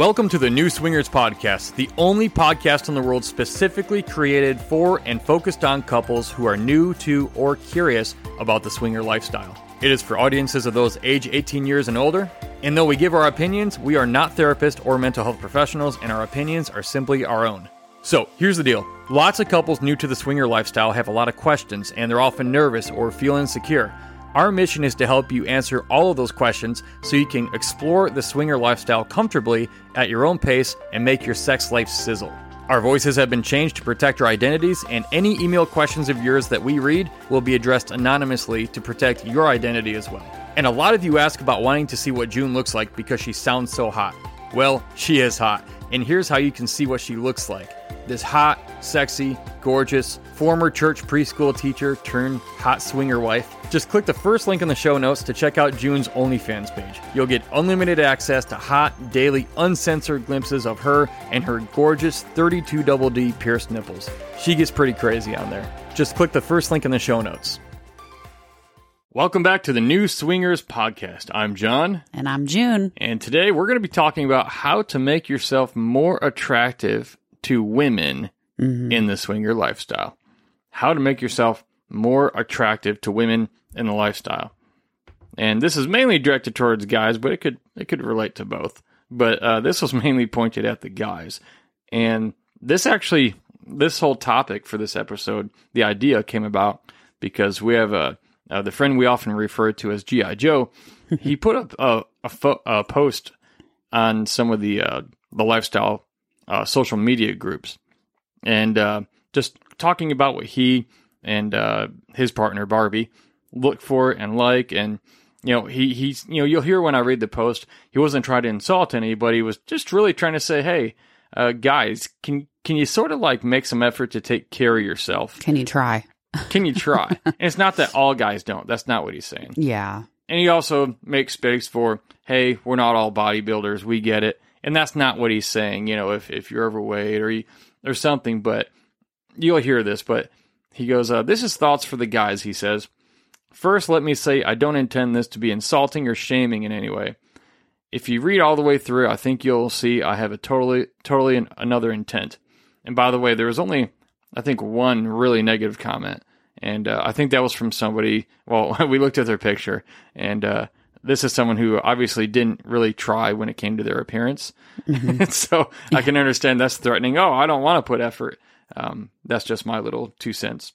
Welcome to the New Swingers Podcast, the only podcast in the world specifically created for and focused on couples who are new to or curious about the swinger lifestyle. It is for audiences of those age 18 years and older, and though we give our opinions, we are not therapists or mental health professionals, and our opinions are simply our own. So, here's the deal lots of couples new to the swinger lifestyle have a lot of questions, and they're often nervous or feel insecure. Our mission is to help you answer all of those questions so you can explore the swinger lifestyle comfortably at your own pace and make your sex life sizzle. Our voices have been changed to protect our identities, and any email questions of yours that we read will be addressed anonymously to protect your identity as well. And a lot of you ask about wanting to see what June looks like because she sounds so hot. Well, she is hot, and here's how you can see what she looks like. This hot, sexy, gorgeous, former church preschool teacher turned hot swinger wife. Just click the first link in the show notes to check out June's OnlyFans page. You'll get unlimited access to hot, daily, uncensored glimpses of her and her gorgeous 32 double D pierced nipples. She gets pretty crazy on there. Just click the first link in the show notes. Welcome back to the New Swingers Podcast. I'm John. And I'm June. And today we're going to be talking about how to make yourself more attractive to women mm-hmm. in the swinger lifestyle. How to make yourself more attractive to women in the lifestyle. And this is mainly directed towards guys, but it could it could relate to both. But uh, this was mainly pointed at the guys. And this actually this whole topic for this episode, the idea came about because we have a uh, the friend we often refer to as GI Joe. he put up a, a, fo- a, post on some of the uh, the lifestyle uh, social media groups, and uh, just talking about what he and uh, his partner Barbie look for and like, and you know he he's you know you'll hear when I read the post, he wasn't trying to insult anybody. He was just really trying to say, hey, uh, guys, can can you sort of like make some effort to take care of yourself? Can you try? Can you try? and it's not that all guys don't. That's not what he's saying. Yeah. And he also makes space for, hey, we're not all bodybuilders. We get it and that's not what he's saying. You know, if if you're overweight or you, or something, but you'll hear this. But he goes, uh, "This is thoughts for the guys." He says, First, let me say I don't intend this to be insulting or shaming in any way. If you read all the way through, I think you'll see I have a totally, totally an, another intent. And by the way, there was only, I think, one really negative comment, and uh, I think that was from somebody. Well, we looked at their picture, and uh, this is someone who obviously didn't really try when it came to their appearance. Mm-hmm. so yeah. I can understand that's threatening. Oh, I don't want to put effort. Um, that's just my little two cents.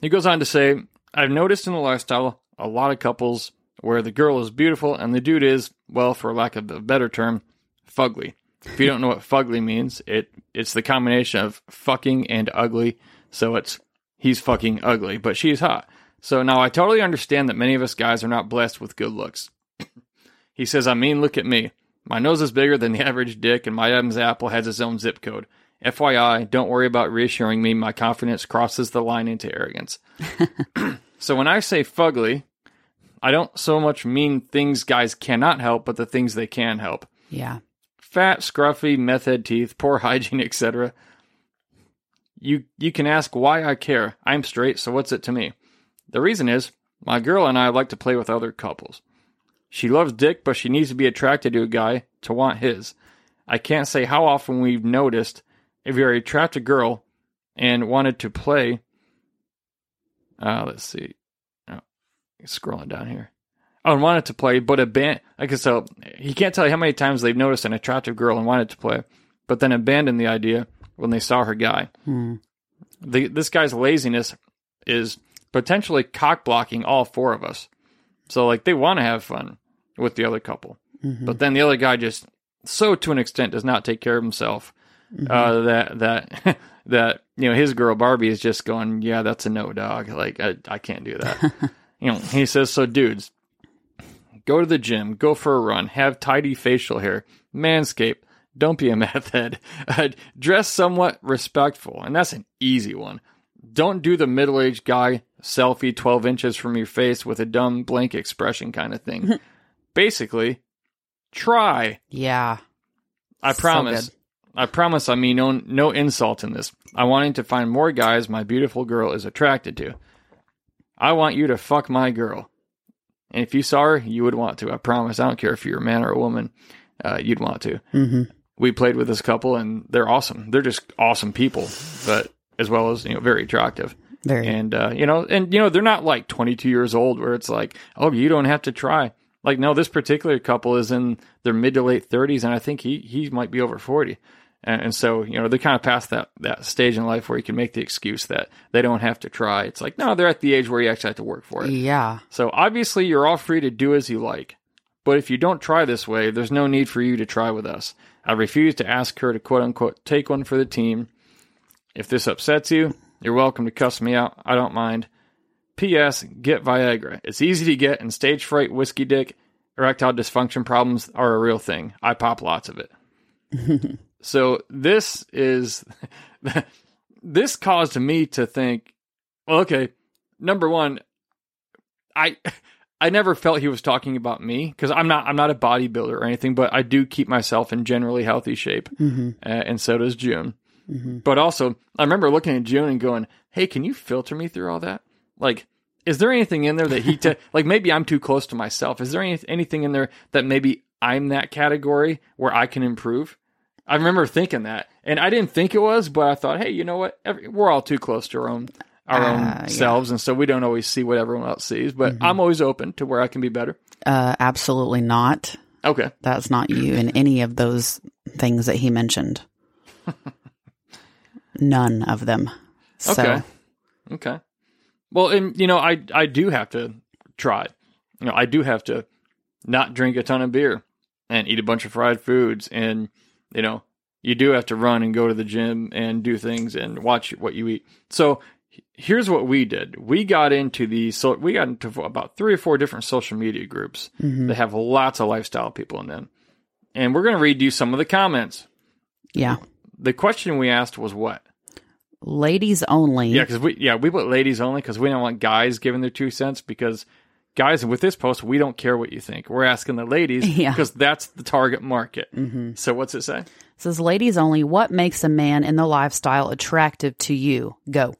He goes on to say, I've noticed in the lifestyle a lot of couples where the girl is beautiful and the dude is, well, for lack of a better term, fugly. If you don't know what fugly means, it it's the combination of fucking and ugly. So it's he's fucking ugly, but she's hot. So now I totally understand that many of us guys are not blessed with good looks. he says, I mean, look at me. My nose is bigger than the average dick, and my Adam's apple has its own zip code. FYI, don't worry about reassuring me. My confidence crosses the line into arrogance. so when I say fugly, I don't so much mean things guys cannot help, but the things they can help. Yeah. Fat, scruffy, meth head teeth, poor hygiene, etc. You you can ask why I care. I'm straight, so what's it to me? The reason is, my girl and I like to play with other couples. She loves dick, but she needs to be attracted to a guy to want his. I can't say how often we've noticed if you're attracted girl and wanted to play. Uh, let's see. Oh, scrolling down here. Oh, and wanted to play, but abandoned. Like so, he can't tell you how many times they've noticed an attractive girl and wanted to play, but then abandoned the idea when they saw her guy. Hmm. The, this guy's laziness is potentially cock blocking all four of us. So like they want to have fun with the other couple, mm-hmm. but then the other guy just so to an extent does not take care of himself mm-hmm. uh, that that that you know his girl Barbie is just going, yeah, that's a no dog. Like I I can't do that. you know, he says so, dudes. Go to the gym, go for a run, have tidy facial hair, manscape, don't be a meth head, uh, dress somewhat respectful, and that's an easy one. Don't do the middle aged guy selfie 12 inches from your face with a dumb blank expression kind of thing. Basically, try. Yeah. I promise. I promise I mean no, no insult in this. I'm wanting to find more guys my beautiful girl is attracted to. I want you to fuck my girl. And if you saw her, you would want to. I promise. I don't care if you're a man or a woman. uh, you'd want to. hmm We played with this couple, and they're awesome. They're just awesome people, but as well as you know, very attractive. Very. And uh, you know, and you know, they're not like 22 years old where it's like, oh, you don't have to try. Like, no, this particular couple is in their mid to late 30s, and I think he he might be over 40. And, and so, you know, they're kind of past that that stage in life where you can make the excuse that they don't have to try. It's like, no, they're at the age where you actually have to work for it. yeah. So obviously, you're all free to do as you like. But if you don't try this way, there's no need for you to try with us. I refuse to ask her to quote unquote take one for the team. If this upsets you, you're welcome to cuss me out. I don't mind. P.S. Get Viagra. It's easy to get, and stage fright, whiskey dick, erectile dysfunction problems are a real thing. I pop lots of it. so this is this caused me to think, well, okay, number one, I I never felt he was talking about me because I'm not I'm not a bodybuilder or anything, but I do keep myself in generally healthy shape, hmm uh, and so does June. Hmm But also, I remember looking at June and going, "Hey, can you filter me through all that? Like, is there anything in there that he te- like? Maybe I'm too close to myself. Is there any, anything in there that maybe I'm that category where I can improve?" I remember thinking that, and I didn't think it was, but I thought, "Hey, you know what? Every, we're all too close to our own." Our Ah, own yeah. Mm-hmm. selves, and so we don't always see what everyone else sees. But I'm always open to where I can be better. Uh, absolutely not. Okay, That's not you in any of those things that he mentioned. None of them. So, Okay. Okay. Well, and you know, I I do have to try. You know, I do have to not drink a ton of beer and eat a bunch of fried foods and you know, you do have to run and go to the gym and do things and watch what you eat. So here's what we did. We got into the so we got into about three or four different social media groups mhm. that have lots of lifestyle people in them. And we're going to read you some of the comments. yeah. The question we asked was what? Ladies only. Yeah, because we yeah we put ladies only because we don't want guys giving their two cents because guys with this post we don't care what you think. We're asking the ladies Yeah. because that's the target market. hmm So what's it say? says ladies only. What makes a man in the lifestyle attractive to you? Go.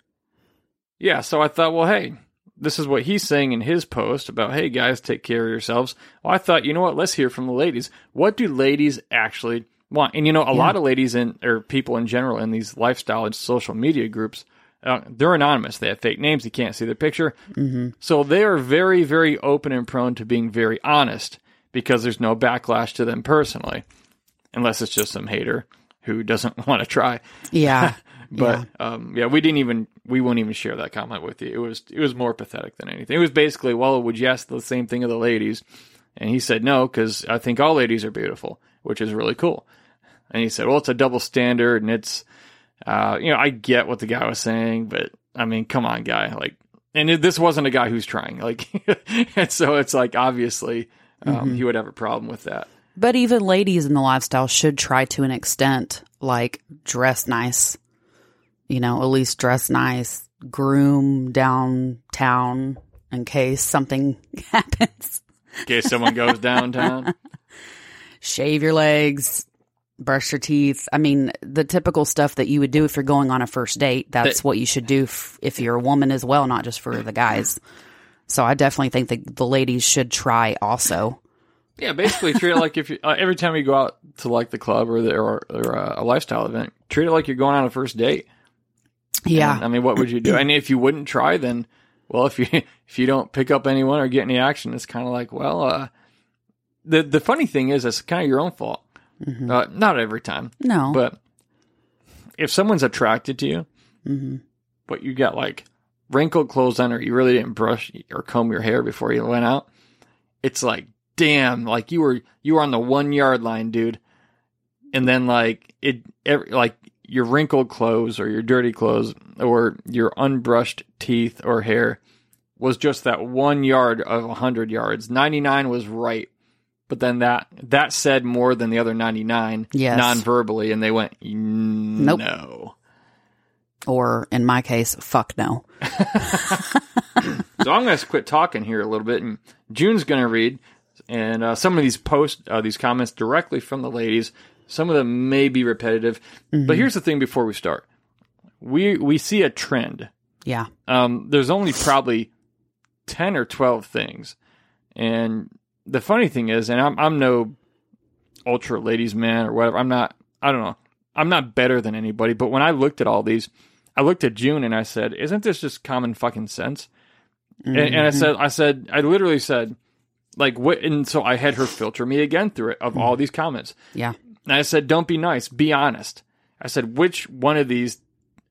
Yeah, so I thought, well, hey, this is what he's saying in his post about, hey guys, take care of yourselves. Well, I thought, you know what? Let's hear from the ladies. What do ladies actually want? And you know, a lot of ladies in or people in general in these lifestyle and social media groups, uh, they're anonymous. They have fake names. You can't see their picture. hmm So they are very, very open and prone to being very honest because there's no backlash to them personally, unless it's just some hater who doesn't want to try. Yeah. But yeah. Um, yeah, we didn't even we won't even share that comment with you. It was it was more pathetic than anything. It was basically, well, would you ask the same thing of the ladies? And he said no because I think all ladies are beautiful, which is really cool. And he said, well, it's a double standard, and it's uh, you know I get what the guy was saying, but I mean, come on, guy, like. And it, this wasn't a guy who's trying, like, and so it's like obviously um, he would have a problem with that. But even ladies in the lifestyle should try to an extent, like dress nice. You know, at least dress nice, groom downtown in case something happens. In case someone goes downtown, Shave your legs, brush your teeth. I mean, the typical stuff that you would do if you're going on a first date. That's That- what you should do f- if you're a woman as well, not just for the guys. So I definitely think that the ladies should try also. Yeah, basically treat it like if you uh, every time you go out to like the club or the, or, or uh, a lifestyle event, treat it like you're going on a first date. Yeah. And, I mean, what would you do? And if you wouldn't try, then well, if you if you don't pick up anyone or get any action, it's kind of like well, uh, the the funny thing is, it's kind of your own fault. Mhm. Uh, not every time, No. but if someone's attracted to you, hmm but you got like wrinkled clothes on, or you really didn't brush or comb your hair before you went out, it's like, damn, like you were you were on the one yard line, dude. And then like it, every, like your wrinkled clothes or your dirty clothes or your unbrushed teeth or hair was just that one yard of a hundred yards. Ninety nine was right. But then that that said more than the other ninety nine Yes. non-verbally, and they went Nope. no. Or in my case, fuck no. so I'm going to quit talking here a little bit, and June's going to read, and uh, some of these posts, uh, these comments directly from the ladies. Some of them may be repetitive, but here's the thing: before we start, we we see a trend. Yeah. Um, there's only probably ten or twelve things, and the funny thing is, and I'm I'm no ultra ladies man or whatever. I'm not. I don't know. I'm not better than anybody. But when I looked at all these, I looked at June and I said, "Isn't this just common fucking sense?" And, and I mm-hmm. said, I said, I literally said, like what? And so I had her filter me again through it of mm. all these comments. Yeah. And I said, don't be nice, be honest. I said, which one of these,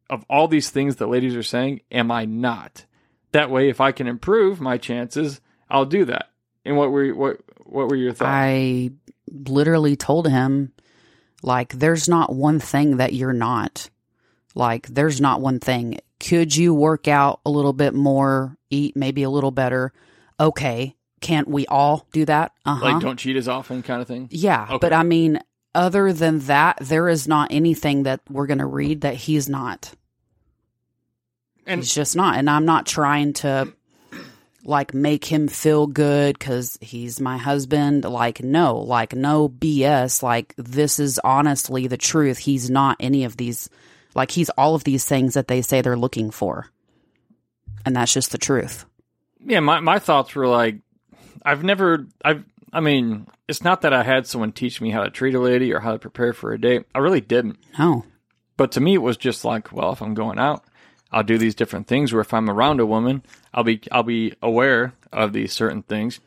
of all these things that ladies are saying, am I not? That way, if I can improve my chances, I'll do that. And what were what what were your thoughts? I literally told him, like, there's not one thing that you're not. Like, there's not one thing. Could you work out a little bit more, eat maybe a little better? Okay. Can't we all do that? Uh huh. like, don't cheat as often, kind of thing. Yeah, Okay. but I mean, other than that, there is not anything that we're going to read that he's not. And he's just not. And I'm not trying to like make him feel good because he's my husband. Like, no, like, no BS. Like, this is honestly the truth. He's not any of these, like, he's all of these things that they say they're looking for. And that's just the truth. yeah, my my thoughts were like, I've never, I've, I mean, it's not that I had someone teach me how to treat a lady or how to prepare for a date. I really didn't. No. But to me, it was just like, well, if I'm going out, I'll do these different things. where if I'm around a woman, I'll be I'll be aware of these certain things.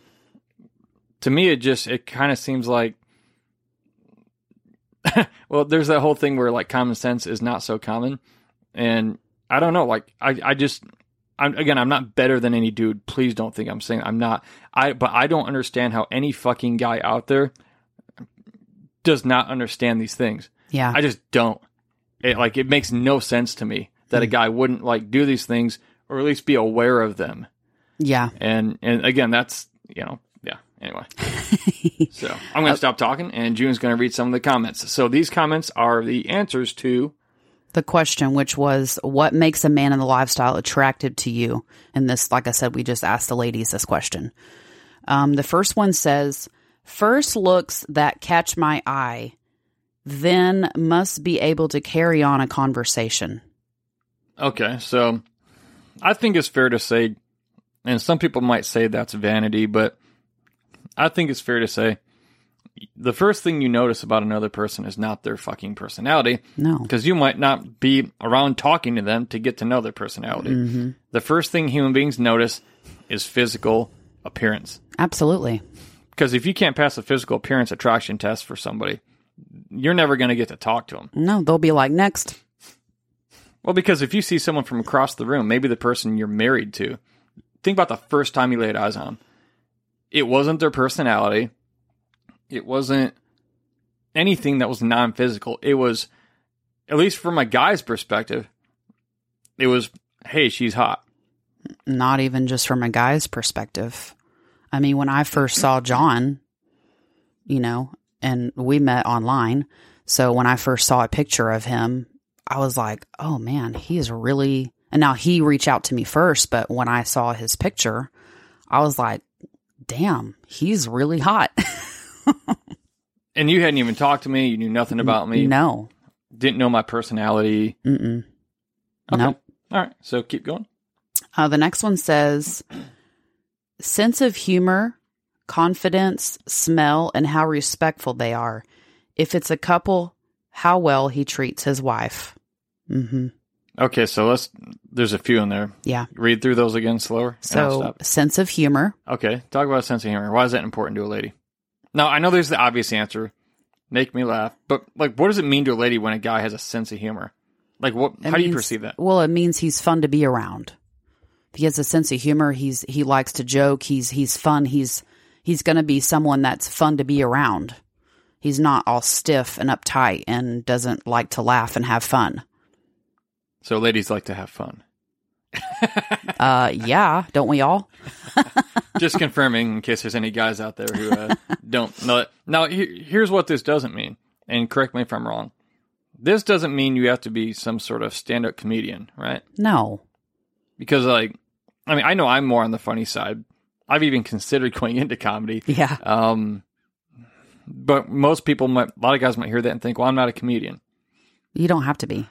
To me, it just it kind of seems like, well, there's that whole thing where like common sense is not so common, and I don't know. Like I I just. I'm, again, I'm not better than any dude. Please don't think I'm saying I'm not. I but I don't understand how any fucking guy out there does not understand these things. Yeah. I just don't. It like it makes no sense to me that a guy wouldn't like do these things or at least be aware of them. yeah. And and again, that's you know yeah. Anyway, so I'm gonna stop talking, and June's gonna read some of the comments. So these comments are the answers to the question, which was, what makes a man in the lifestyle attractive to you? And this, like I said, we just asked the ladies this question. Um, the first one says, first looks that catch my eye, then must be able to carry on a conversation. Okay. So I think it's fair to say, and some people might say that's vanity, but I think it's fair to say the first thing you notice about another person is not their fucking personality. No. because you might not be around talking to them to get to know their personality. Mm-hmm. The first thing human beings notice is physical appearance. Absolutely. Because if you can't pass a physical appearance attraction test for somebody, you're never going to get to talk to them. No, they'll be like, next. Well, because if you see someone from across the room, maybe the person you're married to, think about the first time you laid eyes on them. It wasn't their personality. It wasn't anything that was non physical. It was, at least from a guy's perspective, it was, hey, she's hot. Not even just from a guy's perspective. I mean, when I first saw John, you know, and we met online. So when I first saw a picture of him, I was like, oh man, he is really. And now he reached out to me first, but when I saw his picture, I was like, damn, he's really hot. And you hadn't even talked to me. You knew nothing about me. no. Didn't know my personality. Mm-mm. Okay. Nope. All right. So keep going. Uh, the next one says sense of humor, confidence, smell, and how respectful they are. If it's a couple, how well he treats his wife. Hmm Okay. So let's, there's a few in there. Yeah. Read through those again slower. So, sense of humor. Okay. Talk about a sense of humor. Why is that important to a lady? Now, I know there's the obvious answer. Make me laugh. But, like, what does it mean to a lady when a guy has a sense of humor? Like, what, It how do you perceive that? Well, it means he's fun to be around. If he has a sense of humor, he's he likes to joke. He's he's fun. He's he's going to be someone that's fun to be around. He's not all stiff and uptight and doesn't like to laugh and have fun. So, ladies like to have fun. Uh, yeah, don't we all? Just confirming in case there's any guys out there who uh, don't know it. Now, he- here's what this doesn't mean, and correct me if I'm wrong. This doesn't mean you have to be some sort of stand up comedian, right? No. Because, like, I mean, I know I'm more on the funny side. I've even considered going into comedy. Yeah. Um, but most people might, a lot of guys might hear that and think, well, I'm not a comedian. You don't have to be.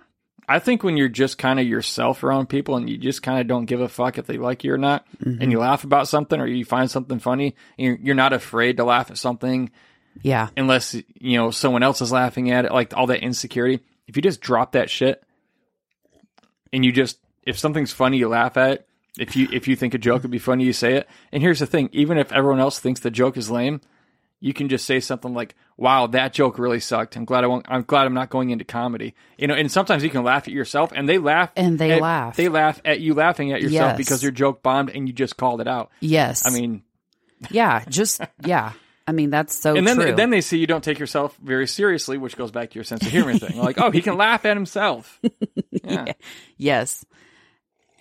I think when you're just kind of yourself around people and you just kind of don't give a fuck if they like you or not, mm-hmm. and you laugh about something or you find something funny, and you're, you're not afraid to laugh at something, Yeah. unless you know someone else is laughing at it, like all that insecurity. If you just drop that shit and you just if something's funny, you laugh at it. If you if you think a joke would be funny, you say it. And here's the thing: even if everyone else thinks the joke is lame, you can just say something like, "Wow, that joke really sucked. I'm glad I won't, I'm glad I'm not going into comedy." You know, and sometimes you can laugh at yourself, and they laugh, And they at- laugh. They laugh at you laughing at yourself Yes. because your joke bombed and you just called it out. Yes. I mean, yeah, just yeah. I mean, that's so and then true. then they see you don't take yourself very seriously, which goes back to your sense of humor thing. Like, oh, he can laugh at himself. Yeah. yes.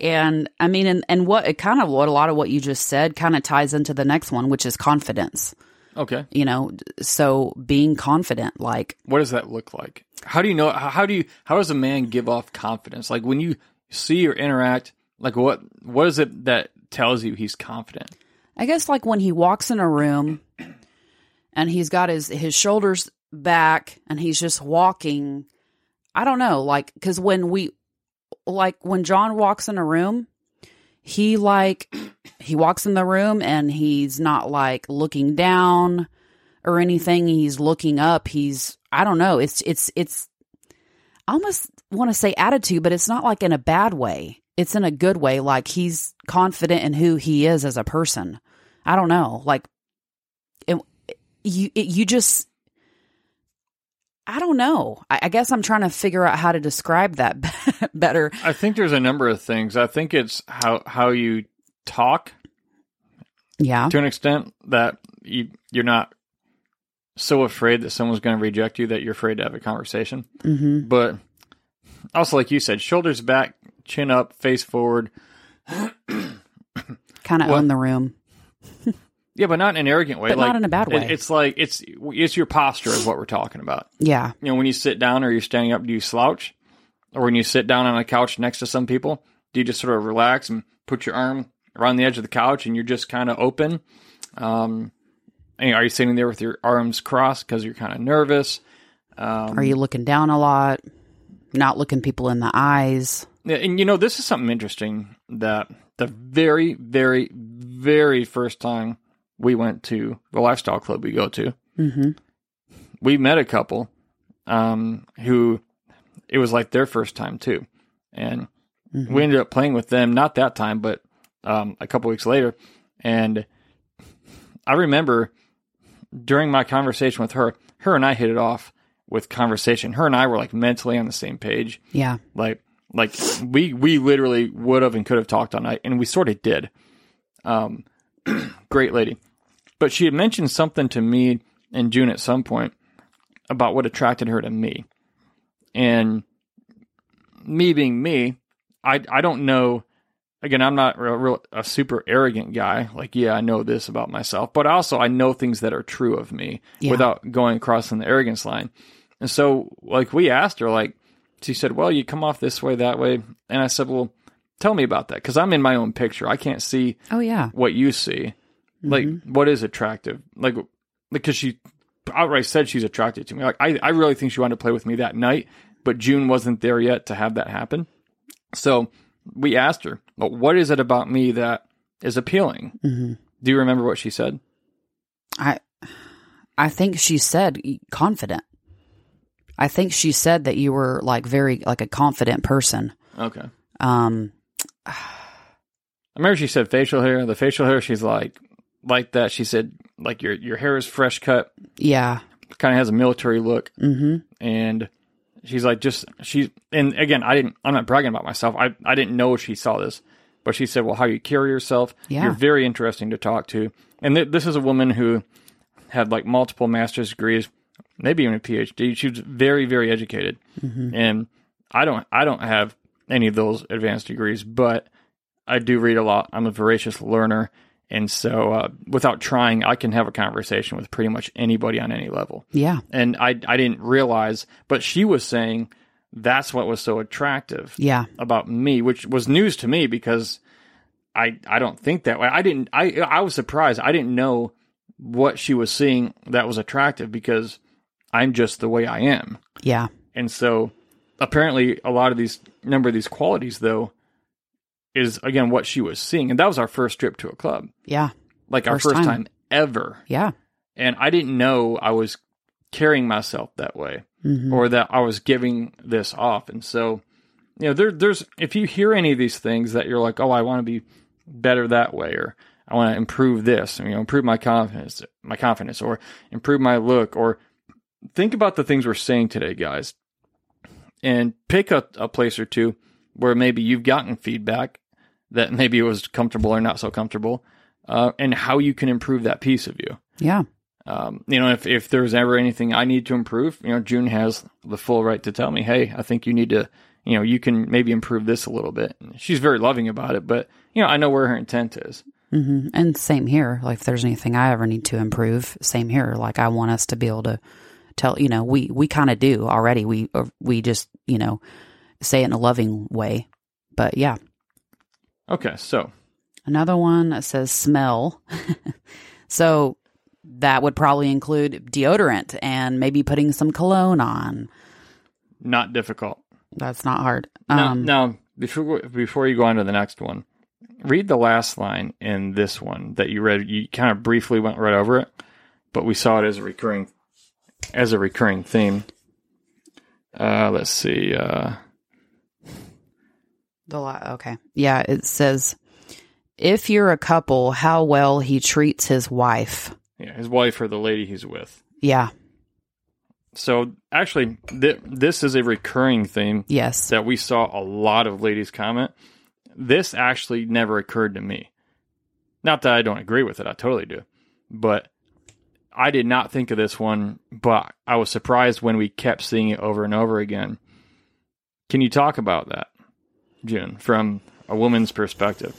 And I mean, and, and what it kind of what a lot of what you just said kind of ties into the next one, which is confidence. Okay. You know, so being confident, like What does that look like? How do you know? How, do you? How does a man give off confidence? Like when you see or interact, like what? What is it that tells you he's confident? I guess like when he walks in a room and he's got his his shoulders back and he's just walking. I don't know, like cuz when we like when John walks in a room, he like he walks in the room and he's not like looking down or anything, he's looking up. He's I don't know, it's it's it's I almost want to say attitude, but it's not like in a bad way. It's in a good way. Like he's confident in who he is as a person. I don't know. Like it, you, it, you just, I don't know. I, I guess I'm trying to figure out how to describe that better. I think there's a number of things. I think it's how how you talk Yeah. to an extent that you you're not so afraid that someone's going to reject you that you're afraid to have a conversation. hmm But also, like you said, shoulders back, chin up, face forward. Kind of own the room. Yeah, but not in an arrogant way. But like, not in a bad it- way. it's like it's it's your posture is what we're talking about. Yeah. You know, when you sit down or you're standing up, do you slouch? Or when you sit down on a couch next to some people, do you just sort of relax and put your arm around the edge of the couch and you're just kind of open? Um, are you sitting there with your arms crossed because you're kind of nervous? Um, Are you looking down a lot? Not looking people in the eyes? Yeah, and you know, this is something interesting that the very, very, very first time we went to the lifestyle club we go to, hmm we met a couple um, who it was like their first time too, and Mhm. we ended up playing with them not that time, but um, a couple weeks later, and I remember during my conversation with her, her and I hit it off with conversation. Her and I were like mentally on the same page. Yeah. like like we we literally would have and could have talked all night and we sort of did. Um great lady but she had mentioned something to me in june at some point about what attracted her to me and me being me i i don't know again i'm not a, real, a super arrogant guy like yeah i know this about myself but also i know things that are true of me Yeah. without going across the arrogance line and so like we asked her like she said, "Well, you come off this way, that way," and I said, "Well, tell me about that because I'm in my own picture. I can't see Oh, yeah. what you see. Like, what is attractive? Like, because she outright said she's attracted to me. Like, I, I really think she wanted to play with me that night, but June wasn't there yet to have that happen. So we asked her, well, "What is it about me that is appealing?" hmm Do you remember what she said? I, I think she said confident. I think she said that you were like very like a confident person. Okay. Um, I remember she said facial hair. The facial hair, she's like, like that. She said, like your your hair is fresh cut, yeah. kind of has a military look, hmm and she's like, just she. And again, I didn't. I'm not bragging about myself. I I didn't know she saw this, but she said, well, how you carry yourself. Yeah. You're very interesting to talk to. And th- this is a woman who had like multiple master's degrees, maybe even a PhD. She was very very educated, and I don't I don't have any of those advanced degrees, but I do read a lot. I'm a voracious learner. And so, uh, without trying, I can have a conversation with pretty much anybody on any level. Yeah. And I, I didn't realize, but she was saying that's what was so attractive Yeah. about me, which was news to me because I, I don't think that way. I didn't, I, I was surprised. I didn't know what she was seeing that was attractive because I'm just the way I am. Yeah. And so apparently a lot of these number of these qualities though is again what she was seeing. And that was our first trip to a club. Yeah. Like our First first time. time. ever. Yeah. and I didn't know I was carrying myself that way Mhm. or that I was giving this off. And so, you know, there, there's if you hear any of these things that you're like, oh, I want to be better that way, or I want to improve this, you know, improve my confidence, my confidence, or improve my look, or think about the things we're saying today, guys, and pick a, a place or two where maybe you've gotten feedback that maybe it was comfortable or not so comfortable, uh, and how you can improve that piece of you. Yeah. Um, you know, if, if there's ever anything I need to improve, you know, June has the full right to tell me, hey, I think you need to, you know, you can maybe improve this a little bit. And she's very loving about it, but, you know, I know where her intent is. hmm And same here. Like, if there's anything I ever need to improve, same here. Like, I want us to be able to tell. You know, we we kind of do already. We or we just you know say it in a loving way. But yeah, Okay, so another one that says smell. so that would probably include deodorant and maybe putting some cologne on. not difficult. That's not hard. Now, Um, now before before you go on to the next one, read the last line in this one that you read. You kind of briefly went right over it, but we saw it as a recurring as a recurring theme. Uh, let's see. Uh, The la- okay. Yeah, it says if you're a couple, how well he treats his wife. yeah, his wife or the lady he's with. Yeah. So actually, th- this is a recurring theme Yes. that we saw a lot of ladies comment. This actually never occurred to me. Not that I don't agree with it, I totally do. But I did not think of this one, but I was surprised when we kept seeing it over and over again. Can you talk about that, June, from a woman's perspective?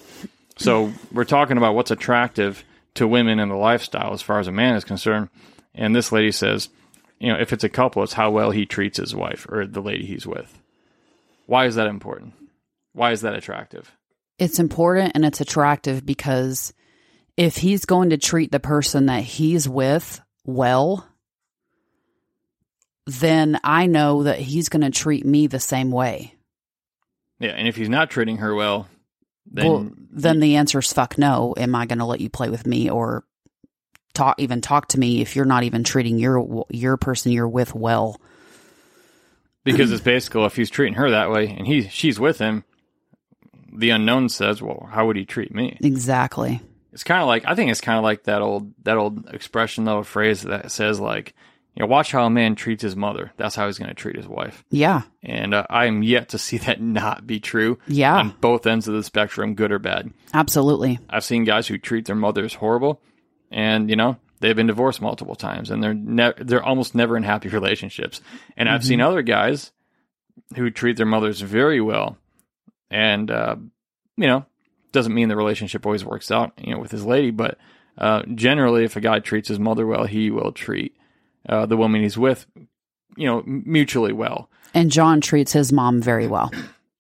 So we're talking about what's attractive to women in the lifestyle as far as a man is concerned. And this lady says, you know, if it's a couple, it's how well he treats his wife or the lady he's with. Why is that important? Why is that attractive? It's important and it's attractive because if he's going to treat the person that he's with well, then I know that he's going to treat me the same way. Yeah, and if he's not treating her well, then well, then the answer is fuck no. Am I going to let you play with me or talk even talk to me if you're not even treating your your person you're with well? because it's basically if he's treating her that way and he she's with him, the unknown says, "Well, how would he treat me?" Exactly. It's kind of like I think it's kind of like that old that old expression, old phrase that says like, you know, watch how a man treats his mother. That's how he's going to treat his wife. Yeah. And uh, I am yet to see that not be true Yeah. on both ends of the spectrum, good or bad. Absolutely. I've seen guys who treat their mothers horrible, and you know they've been divorced multiple times, and they're ne- they're almost never in happy relationships. And I've seen other guys who treat their mothers very well, and uh, you know doesn't mean the relationship always works out, you know, with his lady, but uh, generally, if a guy treats his mother well, he will treat uh, the woman he's with, you know, mutually well. And John treats his mom very well.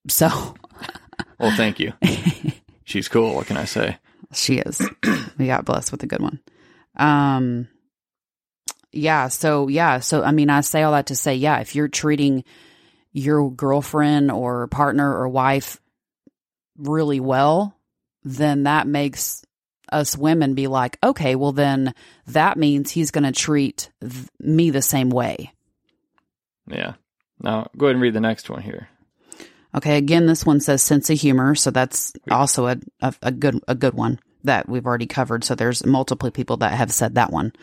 So Well, thank you. She's cool. What can I say? she is. we got blessed with a good one. Um yeah, so yeah, so I mean I say all that to say, yeah, if you're treating your girlfriend or partner or wife really well, then that makes us women be like, okay, well then that means he's going to treat th- me the same way. Yeah. Now go ahead and read the next one here. Okay, again, this one says sense of humor, so that's also a, a, a good a good one that we've already covered. So there's multiple people that have said that one.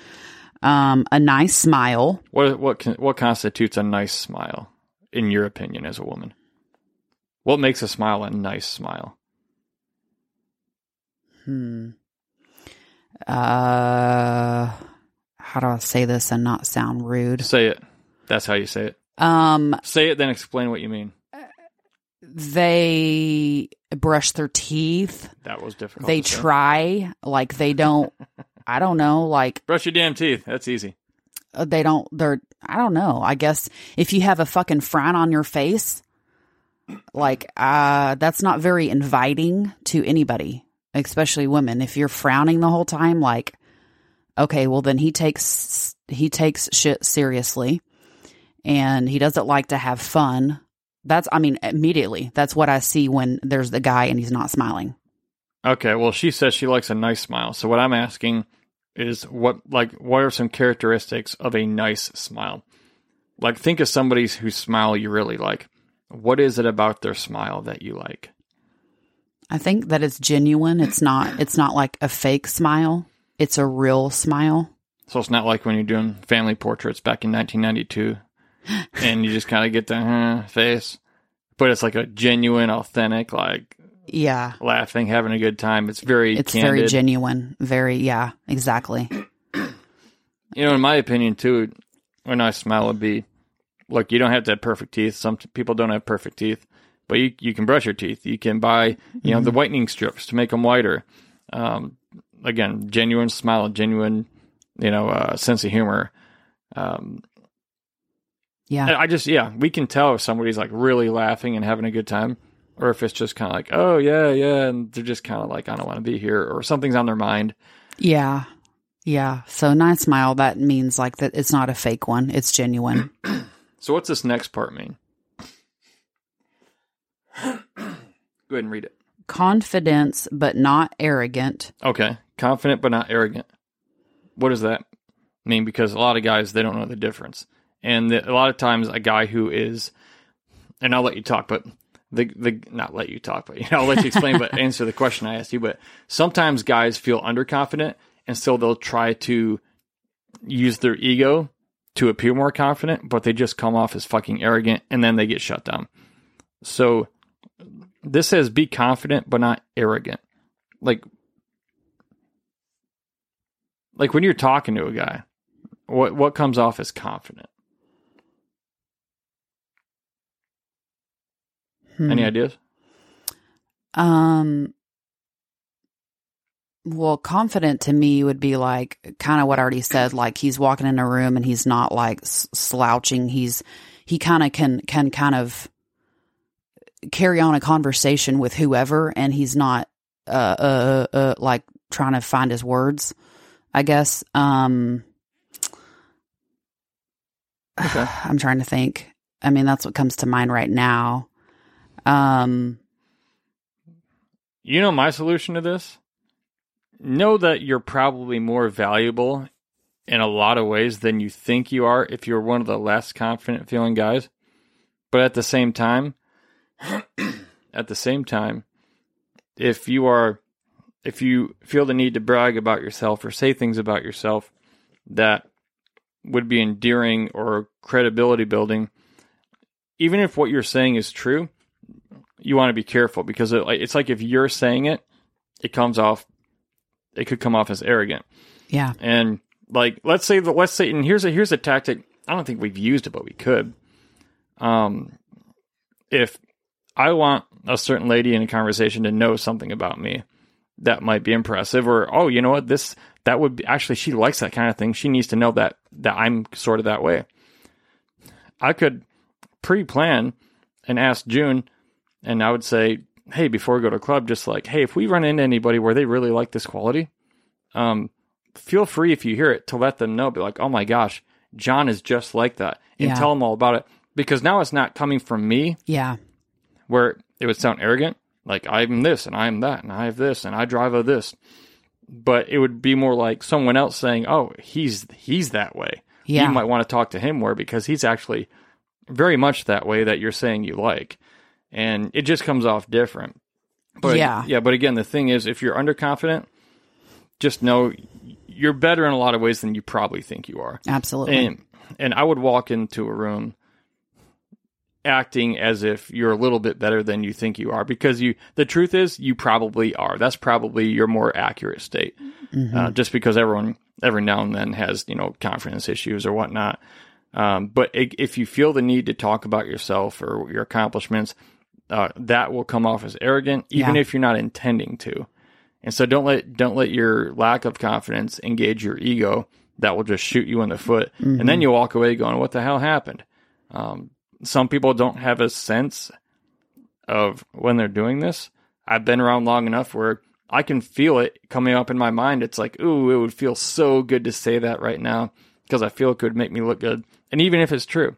Um, a nice smile. What what what constitutes a nice smile in your opinion as a woman? What makes a smile a nice smile? Hmm. Uh, how do I say this and not sound rude? Say it. That's how you say it. Um, Say it, then explain what you mean. they brush their teeth. That was difficult. They try, like they don't. I don't know, like brush your damn teeth. That's easy. uh, they don't they're i don't know i guess if you have a fucking frown on your face like uh that's not very inviting to anybody especially women if you're frowning the whole time like okay well then he takes he takes shit seriously and he doesn't like to have fun that's i mean immediately that's what i see when there's the guy and he's not smiling Okay. Well, she says she likes a nice smile. So what I'm asking is what like what are some characteristics of a nice smile? Like think of somebody whose smile you really like. What is it about their smile that you like? I think that it's genuine. It's not it's not like a fake smile. It's a real smile. So it's not like when you're doing family portraits back in 1992 and you just kind of get the huh, face, but it's like a genuine, authentic, like Yeah. laughing, having a good time. It's very It's candid. very genuine. Very yeah, exactly. you know, in my opinion, too, a nice smile would be look, you don't have to have perfect teeth. Some t- people don't have perfect teeth, but you, you can brush your teeth. You can buy, you know, the whitening strips to make them whiter. Um, again, genuine smile, genuine, you know, uh, sense of humor. Um, Yeah. I just, yeah, we can tell if somebody's like really laughing and having a good time, or if it's just kind of like, oh, yeah, yeah. And they're just kind of like, I don't want to be here, or something's on their mind. Yeah. Yeah. So nice smile, that means like that it's not a fake one. It's genuine. So what's this next part mean? Go ahead and read it. Confidence but not arrogant. Okay. Confident but not arrogant. What does that mean? Because a lot of guys they don't know the difference. And the, a lot of times a guy who is and I'll let you talk, but the the not let you talk, but you know, I'll let you explain but answer the question I asked you. But sometimes guys feel underconfident and so they'll try to use their ego to appear more confident, but they just come off as fucking arrogant and then they get shut down. So this says be confident but not arrogant. Like like when you're talking to a guy, what what comes off as confident? Hmm. Any ideas? Um well, confident to me would be like kind of what I already said like he's walking in a room and he's not like slouching. He's he kind of can can kind of carry on a conversation with whoever and he's not uh uh, uh, uh like trying to find his words, I guess. Um Okay. I'm trying to think. I mean, that's what comes to mind right now. Um You know my solution to this? Know that you're probably more valuable in a lot of ways than you think you are if you're one of the less confident feeling guys. But at the same time, at the same time, if you are if you feel the need to brag about yourself or say things about yourself that would be endearing or credibility building, even if what you're saying is true, you want to be careful because it, it's like if you're saying it, it comes off, it could come off as arrogant. yeah. And like, let's say that, let's say, and here's a here's a tactic. I don't think we've used it, but we could. Um, if I want a certain lady in a conversation to know something about me that might be impressive, or oh, you know what, this that would be actually she likes that kind of thing. She needs to know that that I'm sort of that way. I could pre-plan and ask June, and I would say, hey, before we go to a club, just like, hey, if we run into anybody where they really like this quality, um, feel free if you hear it to let them know. Be like, oh my gosh, John is just like that, and Yeah. tell them all about it because now it's not coming from me Yeah. Where it would sound arrogant, like I'm this and I'm that and I have this and I drive a this, but it would be more like someone else saying, oh, he's he's that way. Yeah. You might want to talk to him more because he's actually very much that way that you're saying you like, and it just comes off different. But Yeah. yeah. But again, the thing is, if you're underconfident, just know you're better in a lot of ways than you probably think you are. Absolutely. And and I would walk into a room acting as if you're a little bit better than you think you are because you the truth is you probably are. That's probably your more accurate state. Mm-hmm. Uh, just because everyone every now and then has you know confidence issues or whatnot. Um, but i if you feel the need to talk about yourself or your accomplishments, uh, that will come off as arrogant, even Yeah. if you're not intending to. And so don't let don't let your lack of confidence engage your ego. That will just shoot you in the foot, and then you walk away going, "What the hell happened?" Um, some people don't have a sense of when they're doing this. I've been around long enough where I can feel it coming up in my mind. It's like, ooh, it would feel so good to say that right now because I feel it could make me look good. And even if it's true.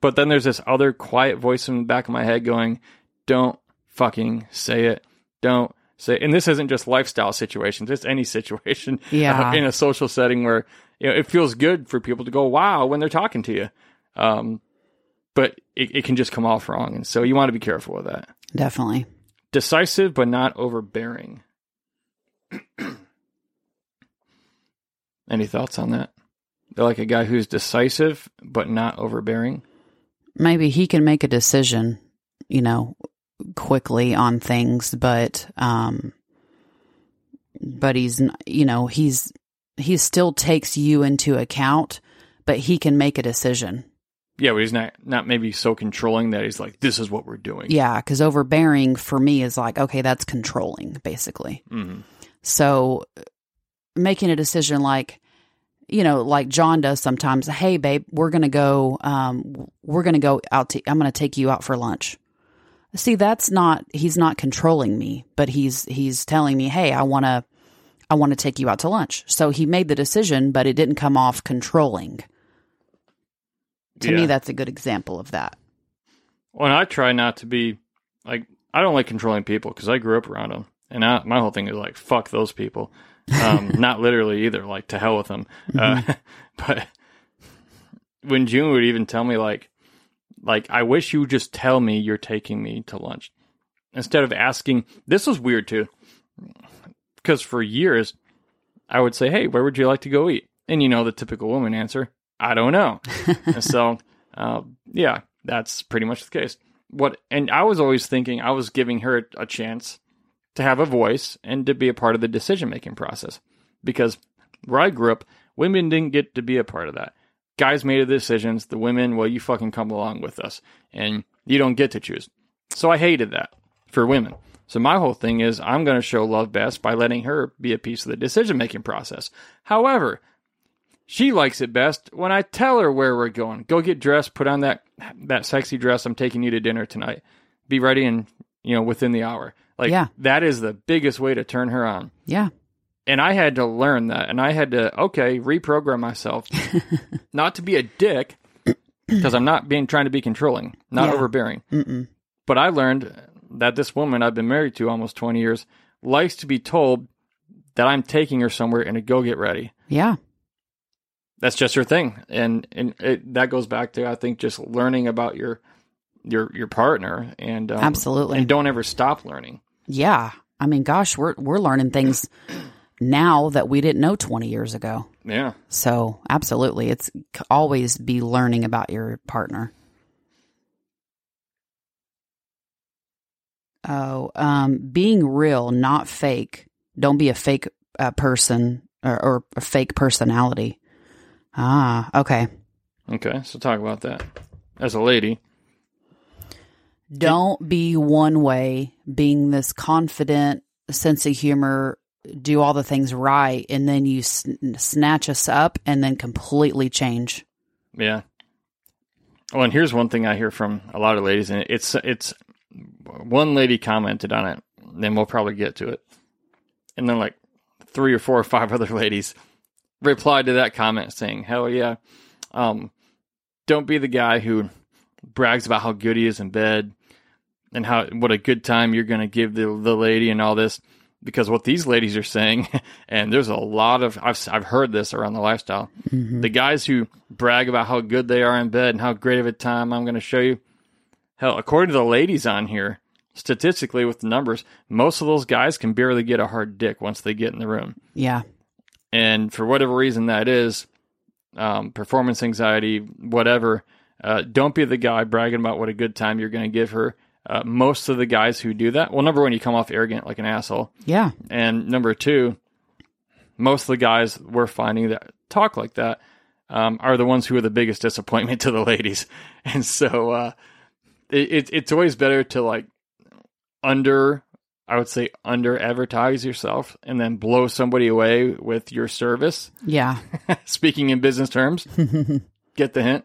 But then there's this other quiet voice in the back of my head going, don't fucking say it. Don't say, and this isn't just lifestyle situations, it's any situation Yeah. in a social setting where you know, it feels good for people to go, wow, when they're talking to you. Um, but it, it can just come off wrong. And so you want to be careful with that. Definitely. Decisive, but not overbearing. Any thoughts on that? They're like a guy who's decisive, but not overbearing. Maybe he can make a decision, you know, quickly on things, but um but he's you know, he's he still takes you into account, but he can make a decision. Yeah, but he's not not maybe so controlling that he's like, this is what we're doing. Yeah, cuz overbearing for me is like, okay, that's controlling basically. hmm So making a decision like, you know, like John does sometimes, hey babe, we're going to go um we're going to go out to I'm going to take you out for lunch. See, that's not he's not controlling me, but he's he's telling me, "Hey, I want to I want to take you out to lunch." So he made the decision, but it didn't come off controlling. To Yeah. me that's a good example of that. Well, and I try not to be like I don't like controlling people because I grew up around them, and I, my whole thing is like fuck those people. Um, not literally either, like to hell with them. Uh, but when June would even tell me like, like I wish you would just tell me you're taking me to lunch instead of asking. This was weird too, because for years I would say, "Hey, where would you like to go eat?" And you know the typical woman answer, "I don't know." so, uh, yeah, that's pretty much the case. What and I was always thinking I was giving her a chance to have a voice and to be a part of the decision making process because where I grew up, women didn't get to be a part of that. Guys made the decisions. The women, well, you fucking come along with us, and you don't get to choose. So I hated that for women. So my whole thing is I'm going to show love best by letting her be a piece of the decision making process. However, she likes it best when I tell her where we're going. Go get dressed, put on that that sexy dress. I'm taking you to dinner tonight. Be ready and you know within the hour. Like Yeah. that is the biggest way to turn her on. Yeah. And I had to learn that, and I had to okay reprogram myself not to be a dick because I'm not being trying to be controlling, not Yeah. overbearing. Mm-mm. But I learned that this woman I've been married to almost 20 years likes to be told that I'm taking her somewhere and to go get ready. Yeah. That's just her thing, and and it, that goes back to I think just learning about your your your partner and um, Absolutely. and don't ever stop learning. Yeah. I mean, gosh, we're we're learning things now that we didn't know 20 years ago. Yeah, So, absolutely, it's always be learning about your partner. Oh, um, being real, not fake. Don't be a fake uh, person or, or a fake personality. Ah, okay. okay. So talk about that as a lady. Don't be one way, being this confident sense of humor, do all the things right, and then you sn- snatch us up and then completely change. Yeah. Well, and here's one thing I hear from a lot of ladies, and it's it's one lady commented on it. Then we'll probably get to it, and then like three or four or five other ladies replied to that comment saying, "Hell yeah, um, don't be the guy who brags about how good he is in bed and how what a good time you're going to give the the lady and all this." Because what these ladies are saying, and there's a lot of I've I've heard this around the lifestyle. The guys who brag about how good they are in bed and how great of a time I'm going to show you. Hell, according to the ladies on here, statistically with the numbers, most of those guys can barely get a hard dick once they get in the room. Yeah. And for whatever reason that is, um, performance anxiety, whatever, uh, don't be the guy bragging about what a good time you're going to give her. Uh, most of the guys who do that, well, number one, you come off arrogant like an asshole. Yeah. And number two, most of the guys we're finding that talk like that um, are the ones who are the biggest disappointment to the ladies. And so uh, it, it, it's always better to like under, I would say, under advertise yourself and then blow somebody away with your service. Yeah. Speaking in business terms, get the hint.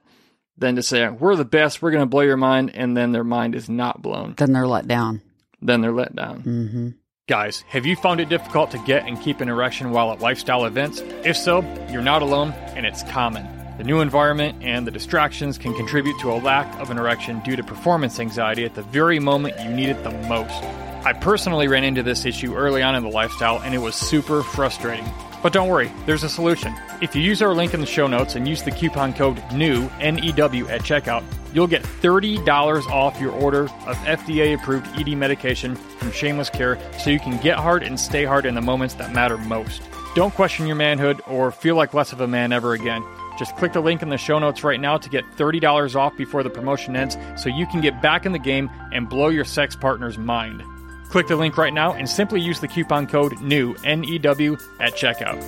Than to say, we're the best, we're going to blow your mind, and then their mind is not blown. then they're let down. Then they're let down. hmm Guys, have you found it difficult to get and keep an erection while at lifestyle events? If so, you're not alone, and it's common. The new environment and the distractions can contribute to a lack of an erection due to performance anxiety at the very moment you need it the most. I personally ran into this issue early on in the lifestyle and it was super frustrating. But don't worry, there's a solution. If you use our link in the show notes and use the coupon code NEW, N-E-W, at checkout, you'll get $30 off your order of FDA-approved ED medication from Shameless Care so you can get hard and stay hard in the moments that matter most. Don't question your manhood or feel like less of a man ever again. Just click the link in the show notes right now to get $30 off before the promotion ends so you can get back in the game and blow your sex partner's mind. Click the link right now and simply use the coupon code NEW, N E W, at checkout.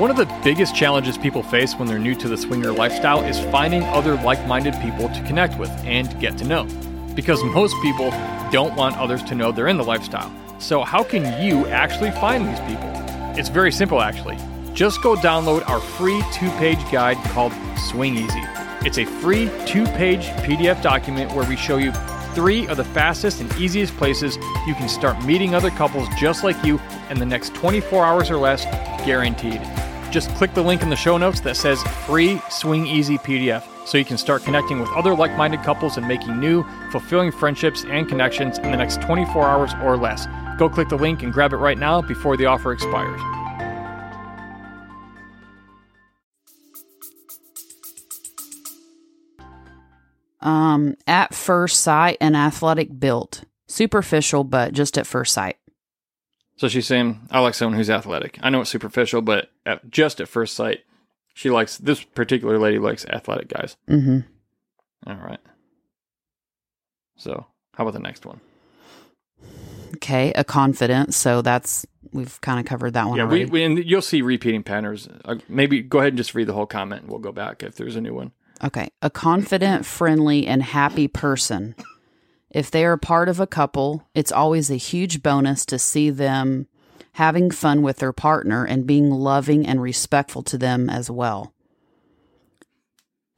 One of the biggest challenges people face when they're new to the swinger lifestyle is finding other like minded people to connect with and get to know. Because most people don't want others to know they're in the lifestyle. So, how can you actually find these people? It's very simple, actually. Just go download our free two page guide called Swing Easy. It's a free two page PDF document where we show you three of the fastest and easiest places you can start meeting other couples just like you in the next 24 hours or less, guaranteed. Just click the link in the show notes that says free Swing Easy PDF so you can start connecting with other like minded couples and making new, fulfilling friendships and connections in the next 24 hours or less. Go click the link and grab it right now before the offer expires. Um, at first sight and athletic built. Superficial, but just at first sight. So she's saying, I like someone who's athletic. I know it's superficial, but at, just at first sight, she likes this particular lady likes athletic guys. Mm-hmm. All right. So, how about the next one? Okay, a confident. So that's we've kind of covered that one. yeah, already. we, we and you'll see repeating patterns. Uh, maybe go ahead and just read the whole comment, and we'll go back if there's a new one. Okay. A confident, friendly, and happy person. If they are part of a couple, it's always a huge bonus to see them having fun with their partner and being loving and respectful to them as well.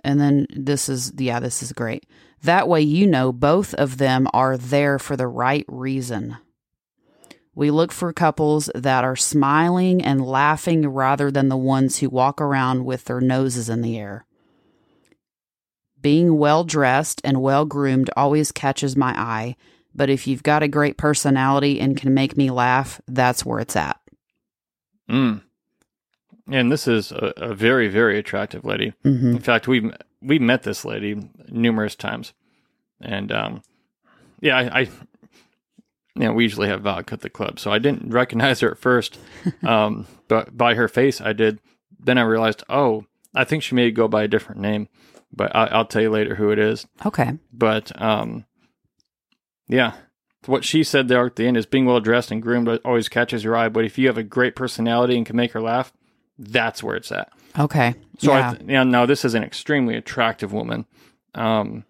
And then this is, yeah, this is great. That way, you know, both of them are there for the right reason. We look for couples that are smiling and laughing rather than the ones who walk around with their noses in the air. Being well dressed and well groomed always catches my eye, but if you've got a great personality and can make me laugh, that's where it's at. Mm. And this is a, a very, very attractive lady. hmm In fact, we've we met this lady numerous times, and um, yeah, I, I, you know, we usually have vodka at the club, so I didn't recognize her at first, um, but by her face, I did. Then I realized, oh, I think she may go by a different name, but I, I'll tell you later who it is. Okay. But um, yeah, what she said there at the end is being well dressed and groomed always catches your eye. But if you have a great personality and can make her laugh, that's where it's at. Okay. So yeah. I th- yeah, now this is an extremely attractive woman. Um,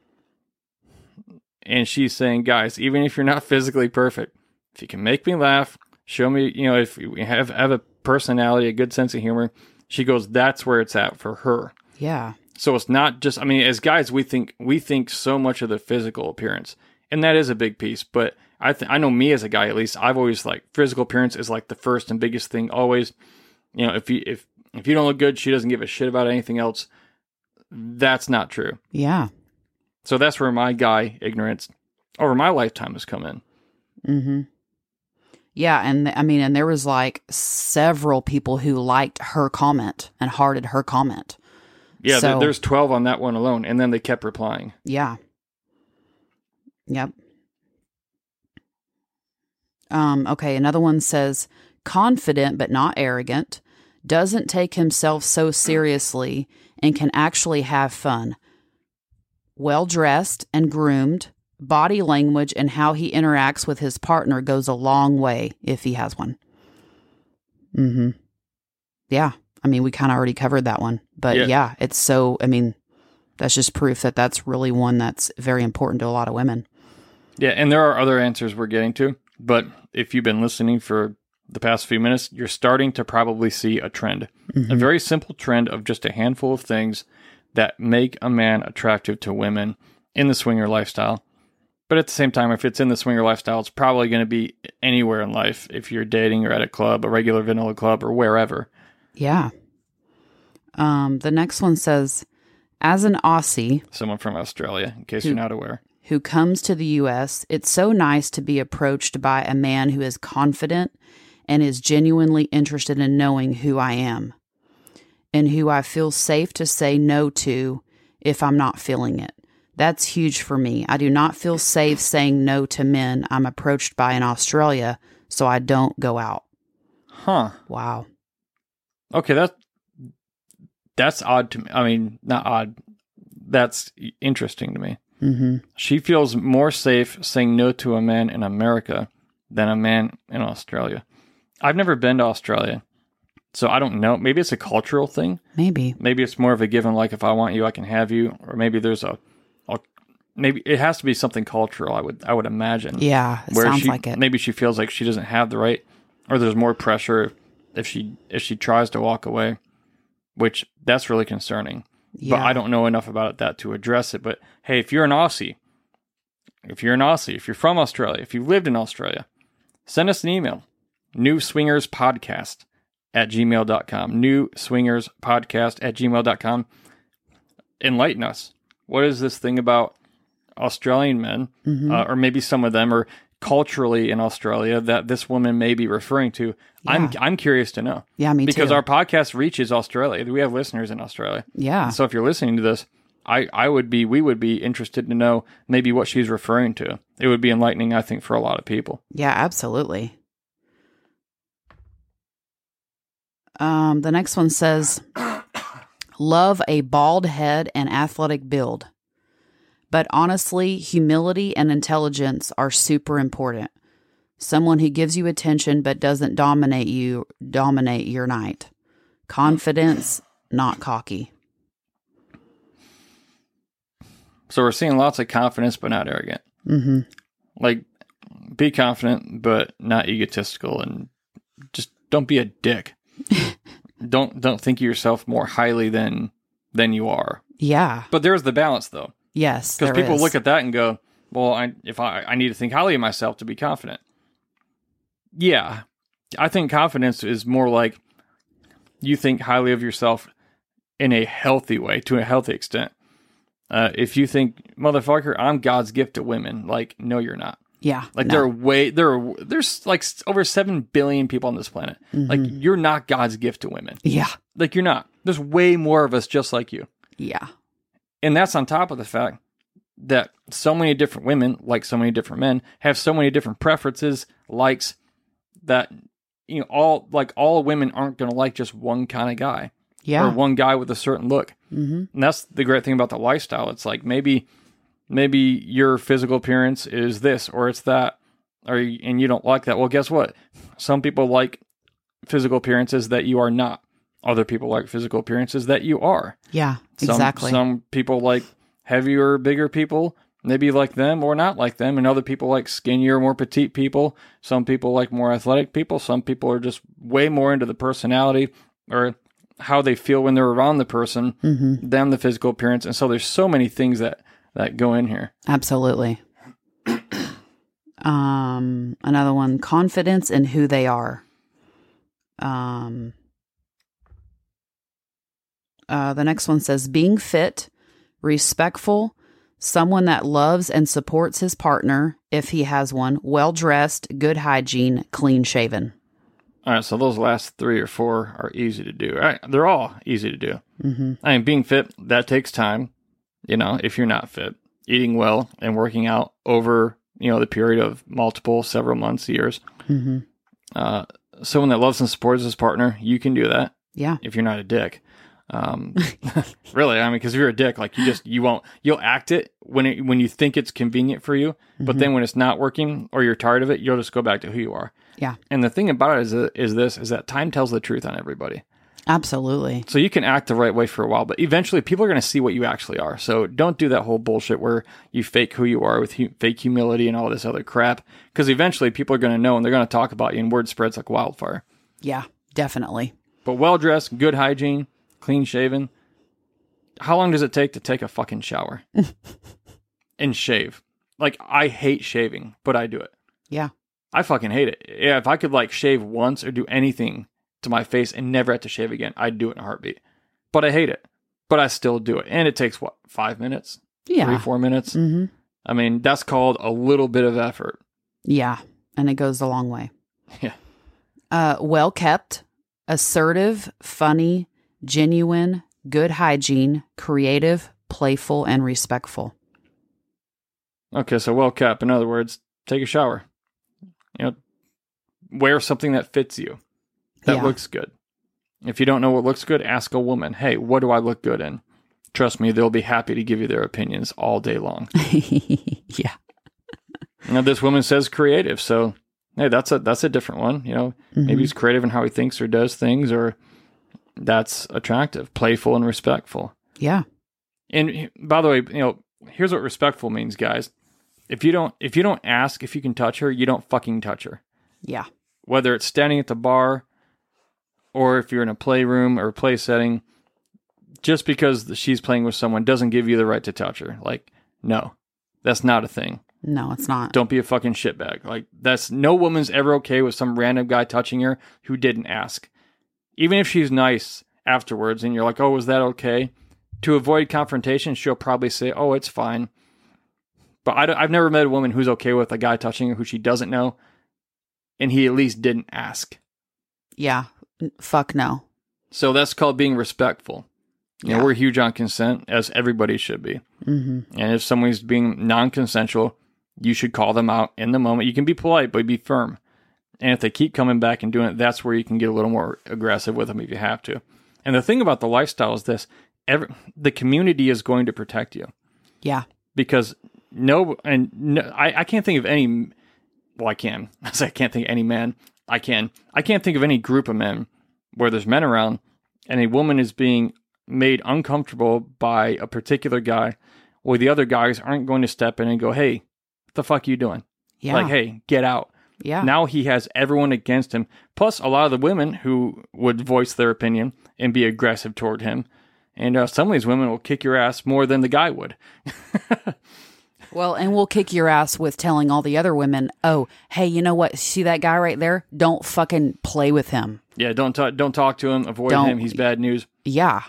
and she's saying, guys, even if you're not physically perfect, if you can make me laugh, show me, you know, if you have have a personality, a good sense of humor, she goes, that's where it's at for her. yeah. So it's not just I mean, as guys we think we think so much of the physical appearance. And that is a big piece, but I th- I know me as a guy at least, I've always like physical appearance is like the first and biggest thing always. You know, if you if if you don't look good, she doesn't give a shit about anything else. That's not true. Yeah. So that's where my guy ignorance over my lifetime has come in. Mm-hmm. Yeah, and I mean, and there was like several people who liked her comment and hearted her comment. Yeah, So- there's 12 on that one alone and then they kept replying. Yeah. Yep. Um, okay, another one says confident but not arrogant, doesn't take himself so seriously, and can actually have fun. Well dressed and groomed, body language and how he interacts with his partner goes a long way if he has one. Mm-hmm. Yeah. I mean, we kind of already covered that one, but Yeah. yeah, it's so, I mean, that's just proof that that's really one that's very important to a lot of women. Yeah, and there are other answers we're getting to, but if you've been listening for the past few minutes, you're starting to probably see a trend. A mm-hmm. very simple trend of just a handful of things that make a man attractive to women in the swinger lifestyle. But at the same time, if it's in the swinger lifestyle, it's probably going to be anywhere in life if you're dating or at a club, a regular vanilla club, or wherever. Yeah. Um, the next one says As an Aussie Someone from Australia, in case you're not aware. who comes to the U.S., it's so nice to be approached by a man who is confident and is genuinely interested in knowing who I am and who I feel safe to say no to if I'm not feeling it. That's huge for me. I do not feel safe saying no to men I'm approached by in Australia, so I don't go out. Huh. Wow. Okay, that's that's odd to me. I mean, not odd. That's interesting to me. hmm She feels more safe saying no to a man in America than a man in Australia. I've never been to Australia, so I don't know. Maybe it's a cultural thing. Maybe. Maybe it's more of a given, like if I want you, I can have you, or maybe there's a, a maybe it has to be something cultural. I would I would imagine. Yeah, it sounds she, like it. Maybe she feels like she doesn't have the right, or there's more pressure if she if she tries to walk away, which that's really concerning. yeah. But I don't know enough about that to address it. But hey, if you're an Aussie, if you're an Aussie, if you're from Australia, if you've lived in Australia, send us an email. New Swingers Podcast at gmail.com. New Swingers Podcast at gmail.com. Enlighten us. What is this thing about Australian men, Mhm. uh, or maybe some of them are culturally in Australia that this woman may be referring to? I'm I'm curious to know yeah, me because too. our podcast reaches Australia. We have listeners in Australia. yeah. So if you're listening to this, I, I would be we would be interested to know maybe what she's referring to. It would be enlightening, I think, for a lot of people. Yeah, absolutely. Um, the next one says, "Love a bald head and athletic build, but honestly, humility and intelligence are super important. Someone who gives you attention but doesn't dominate you, dominate your night. Confidence, not cocky. So we're seeing lots of confidence, but not arrogant. Mm-hmm. Like, be confident, but not egotistical, and just don't be a dick. don't don't think of yourself more highly than than you are. Yeah. But there's the balance, though, Yes. because people is. look at that and go, "Well, I, if I I need to think highly of myself to be confident." Yeah, I think confidence is more like you think highly of yourself in a healthy way, to a healthy extent. Uh, if you think, motherfucker, I'm God's gift to women, like, no, you're not. Yeah. Like, no. there are way there are there's like over seven billion people on this planet. Like, Mhm. you're not God's gift to women. Yeah. Like, you're not. There's way more of us just like you. Yeah. And that's on top of the fact that so many different women, like so many different men, have so many different preferences, likes that you know all like all women aren't going to like just one kind of guy Yeah. or one guy with a certain look. Mm-hmm. And that's the great thing about the lifestyle. It's like maybe maybe your physical appearance is this or it's that or you- and you don't like that. Well, guess what? Some people like physical appearances that you are not. Other people like physical appearances that you are. Yeah. Some, exactly. Some people like heavier, bigger people. Maybe like them or not like them, and other people like skinnier, more petite people. Some people like more athletic people. Some people are just way more into the personality or how they feel when they're around the person mm-hmm. than the physical appearance. And so there's so many things that that go in here. Absolutely. um, another one: confidence in who they are. Um. Uh, the next one says being fit, respectful, someone that loves and supports his partner if he has one, well dressed, good hygiene, clean shaven. All right, so those last three or four are easy to do. All right, they're all easy to do. Mm-hmm. I mean, being fit that takes time. You know, if you're not fit, eating well and working out over you know the period of multiple, several months, years. Mm-hmm. Uh, someone that loves and supports his partner, you can do that Yeah. if you're not a dick. Um, really, I mean, because if you're a dick, like you just you won't you'll act it when it when you think it's convenient for you, but Mhm. then when it's not working or you're tired of it, you'll just go back to who you are. Yeah. And the thing about it is is this is that time tells the truth on everybody. Absolutely. So you can act the right way for a while, but eventually people are going to see what you actually are. So don't do that whole bullshit where you fake who you are with hu- fake humility and all this other crap. Because eventually people are going to know and they're going to talk about you, and word spreads like wildfire. Yeah. Definitely. But well dressed, good hygiene, clean shaven. How long does it take to take a fucking shower and shave? Like I hate shaving, but I do it. Yeah. I fucking hate it. Yeah, if I could like shave once or do anything to my face and never have to shave again, I'd do it in a heartbeat. But I hate it. but I still do it. And it takes what, five minutes? Yeah. Three, four minutes? hmm I mean, that's called a little bit of effort. Yeah. And it goes a long way. Yeah. Uh, well kept, assertive, funny, genuine, good hygiene, creative, playful, and respectful. Okay, so well kept. In other words, take a shower. You know, wear something that fits you. That Yeah. looks good. If you don't know what looks good, ask a woman, hey, what do I look good in? Trust me, they'll be happy to give you their opinions all day long. yeah. Now this woman says creative, so hey, that's a that's a different one. You know, maybe Mhm. he's creative in how he thinks or does things, or that's attractive, playful, and respectful. Yeah. And by the way, you know, here's what respectful means, guys. If you don't if you don't ask if you can touch her, you don't fucking touch her. Yeah. Whether it's standing at the bar or if you're in a playroom or play setting, just because she's playing with someone doesn't give you the right to touch her. Like, no. That's not a thing. No, it's not. Don't be a fucking shitbag. Like that's no woman's ever okay with some random guy touching her who didn't ask. Even if she's nice afterwards and you're like, "Oh, was that okay?" To avoid confrontation, she'll probably say, "Oh, it's fine." But I have never met a woman who's okay with a guy touching her who she doesn't know, and he at least didn't ask. Yeah. Fuck no. So that's called being respectful. You know, we're huge on consent, as everybody should be. hmm And if someone's being non-consensual, you should call them out in the moment. You can be polite, but be firm. And if they keep coming back and doing it, that's where you can get a little more aggressive with them if you have to. And the thing about the lifestyle is this: every, the community is going to protect you Yeah. because no, and no, I, I can't think of any. Well, I can. I say I can't think of any man. I can. I can't think of any group of men where there's men around and a woman is being made uncomfortable by a particular guy, where the other guys aren't going to step in and go, "Hey, what the fuck you doing?" Yeah. Like, "Hey, get out." Yeah. Now he has everyone against him, plus a lot of the women who would voice their opinion and be aggressive toward him. And uh, some of these women will kick your ass more than the guy would. Well, and we'll kick your ass with telling all the other women, oh, hey, you know what? See that guy right there? Don't fucking play with him. Yeah, don't talk, don't talk to him. Avoid Don't- him. He's bad news. Yeah.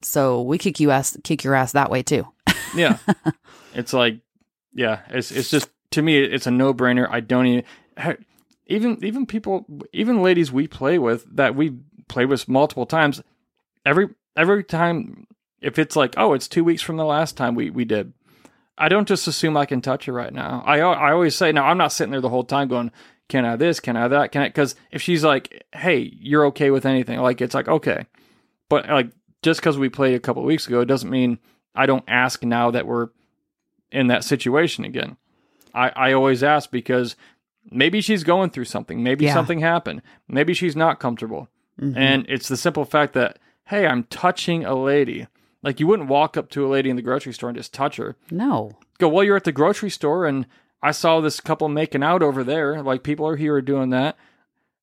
So we kick you ass, kick your ass that way too. Yeah, it's like, yeah, it's it's just to me, it's a no brainer. I don't even even even people, even ladies we play with that we play with multiple times. Every every time, if it's like, oh, it's two weeks from the last time we we did, I don't just assume I can touch her right now. I I always say, now I'm not sitting there the whole time going, can I this? Can I that? Can I? Because if she's like, hey, you're okay with anything, like it's like okay, but like just because we played a couple weeks ago, doesn't mean I don't ask now that we're in that situation again. I, I always ask because maybe she's going through something. Maybe Yeah. something happened. Maybe she's not comfortable. Mhm. And it's the simple fact that, hey, I'm touching a lady. Like you wouldn't walk up to a lady in the grocery store and just touch her. no. Go, well, you're at the grocery store and I saw this couple making out over there. Like people are here doing that.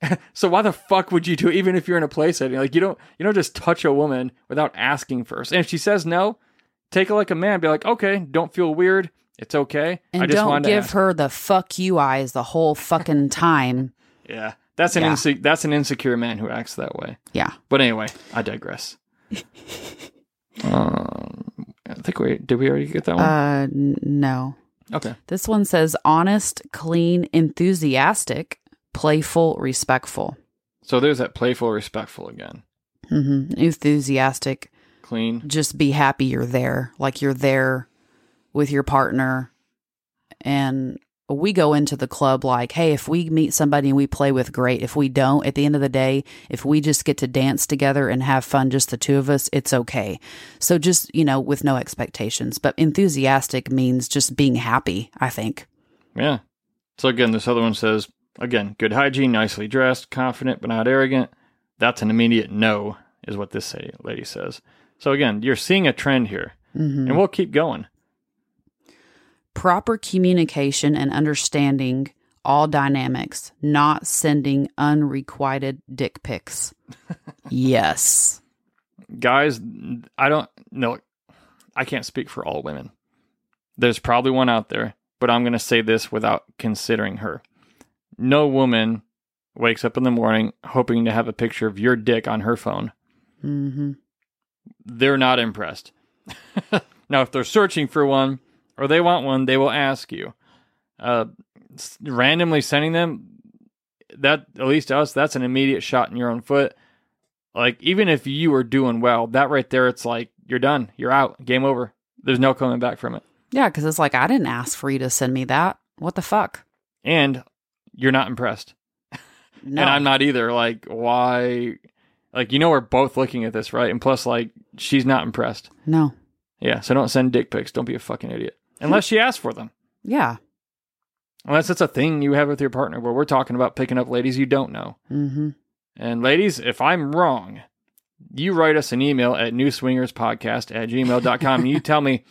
so why the fuck would you do it, even if you're in a play setting? Like you don't you don't just touch a woman without asking first. And if she says no, take it like a man. Be like, okay, don't feel weird. It's okay. And I just don't wanted to give ask. her the fuck you eyes the whole fucking time. Yeah, that's an Yeah. inse- that's an insecure man who acts that way. yeah. But anyway, I digress. um, I think we did. We already get that one. Uh, no. okay. This one says honest, clean, enthusiastic, playful, respectful. So there's that playful, respectful again. hmm Enthusiastic. Clean. Just be happy you're there. Like you're there with your partner. And we go into the club like, hey, if we meet somebody and we play with, great. If we don't, at the end of the day, if we just get to dance together and have fun, just the two of us, it's okay. So just, you know, with no expectations. But enthusiastic means just being happy, I think. Yeah. So again, this other one says again, good hygiene, nicely dressed, confident but not arrogant. That's an immediate no, is what this lady says. So again, you're seeing a trend here, Mhm. and we'll keep going. Proper communication and understanding all dynamics, not sending unrequited dick pics. yes. guys, I don't know. I can't speak for all women. There's probably one out there, but I'm going to say this without considering her. No woman wakes up in the morning hoping to have a picture of your dick on her phone. Mm-hmm. they're not impressed. now, if they're searching for one or they want one, they will ask you. Uh, randomly sending them, that at least to us, that's an immediate shot in your own foot. Like even if you were doing well, that right there, it's like you're done, you're out, game over. There's no coming back from it, Yeah, because it's like I didn't ask for you to send me that. What the fuck? and you're not impressed. No. and I'm not either. Like, why? Like, you know, we're both looking at this, right? And plus, like, she's not impressed. no. Yeah, so don't send dick pics. Don't be a fucking idiot. Unless she asks for them. Yeah. Unless it's a thing you have with your partner where we're talking about picking up ladies you don't know. Mm-hmm. And ladies, if I'm wrong, you write us an email at newswingerspodcast at gmail.com and you tell me,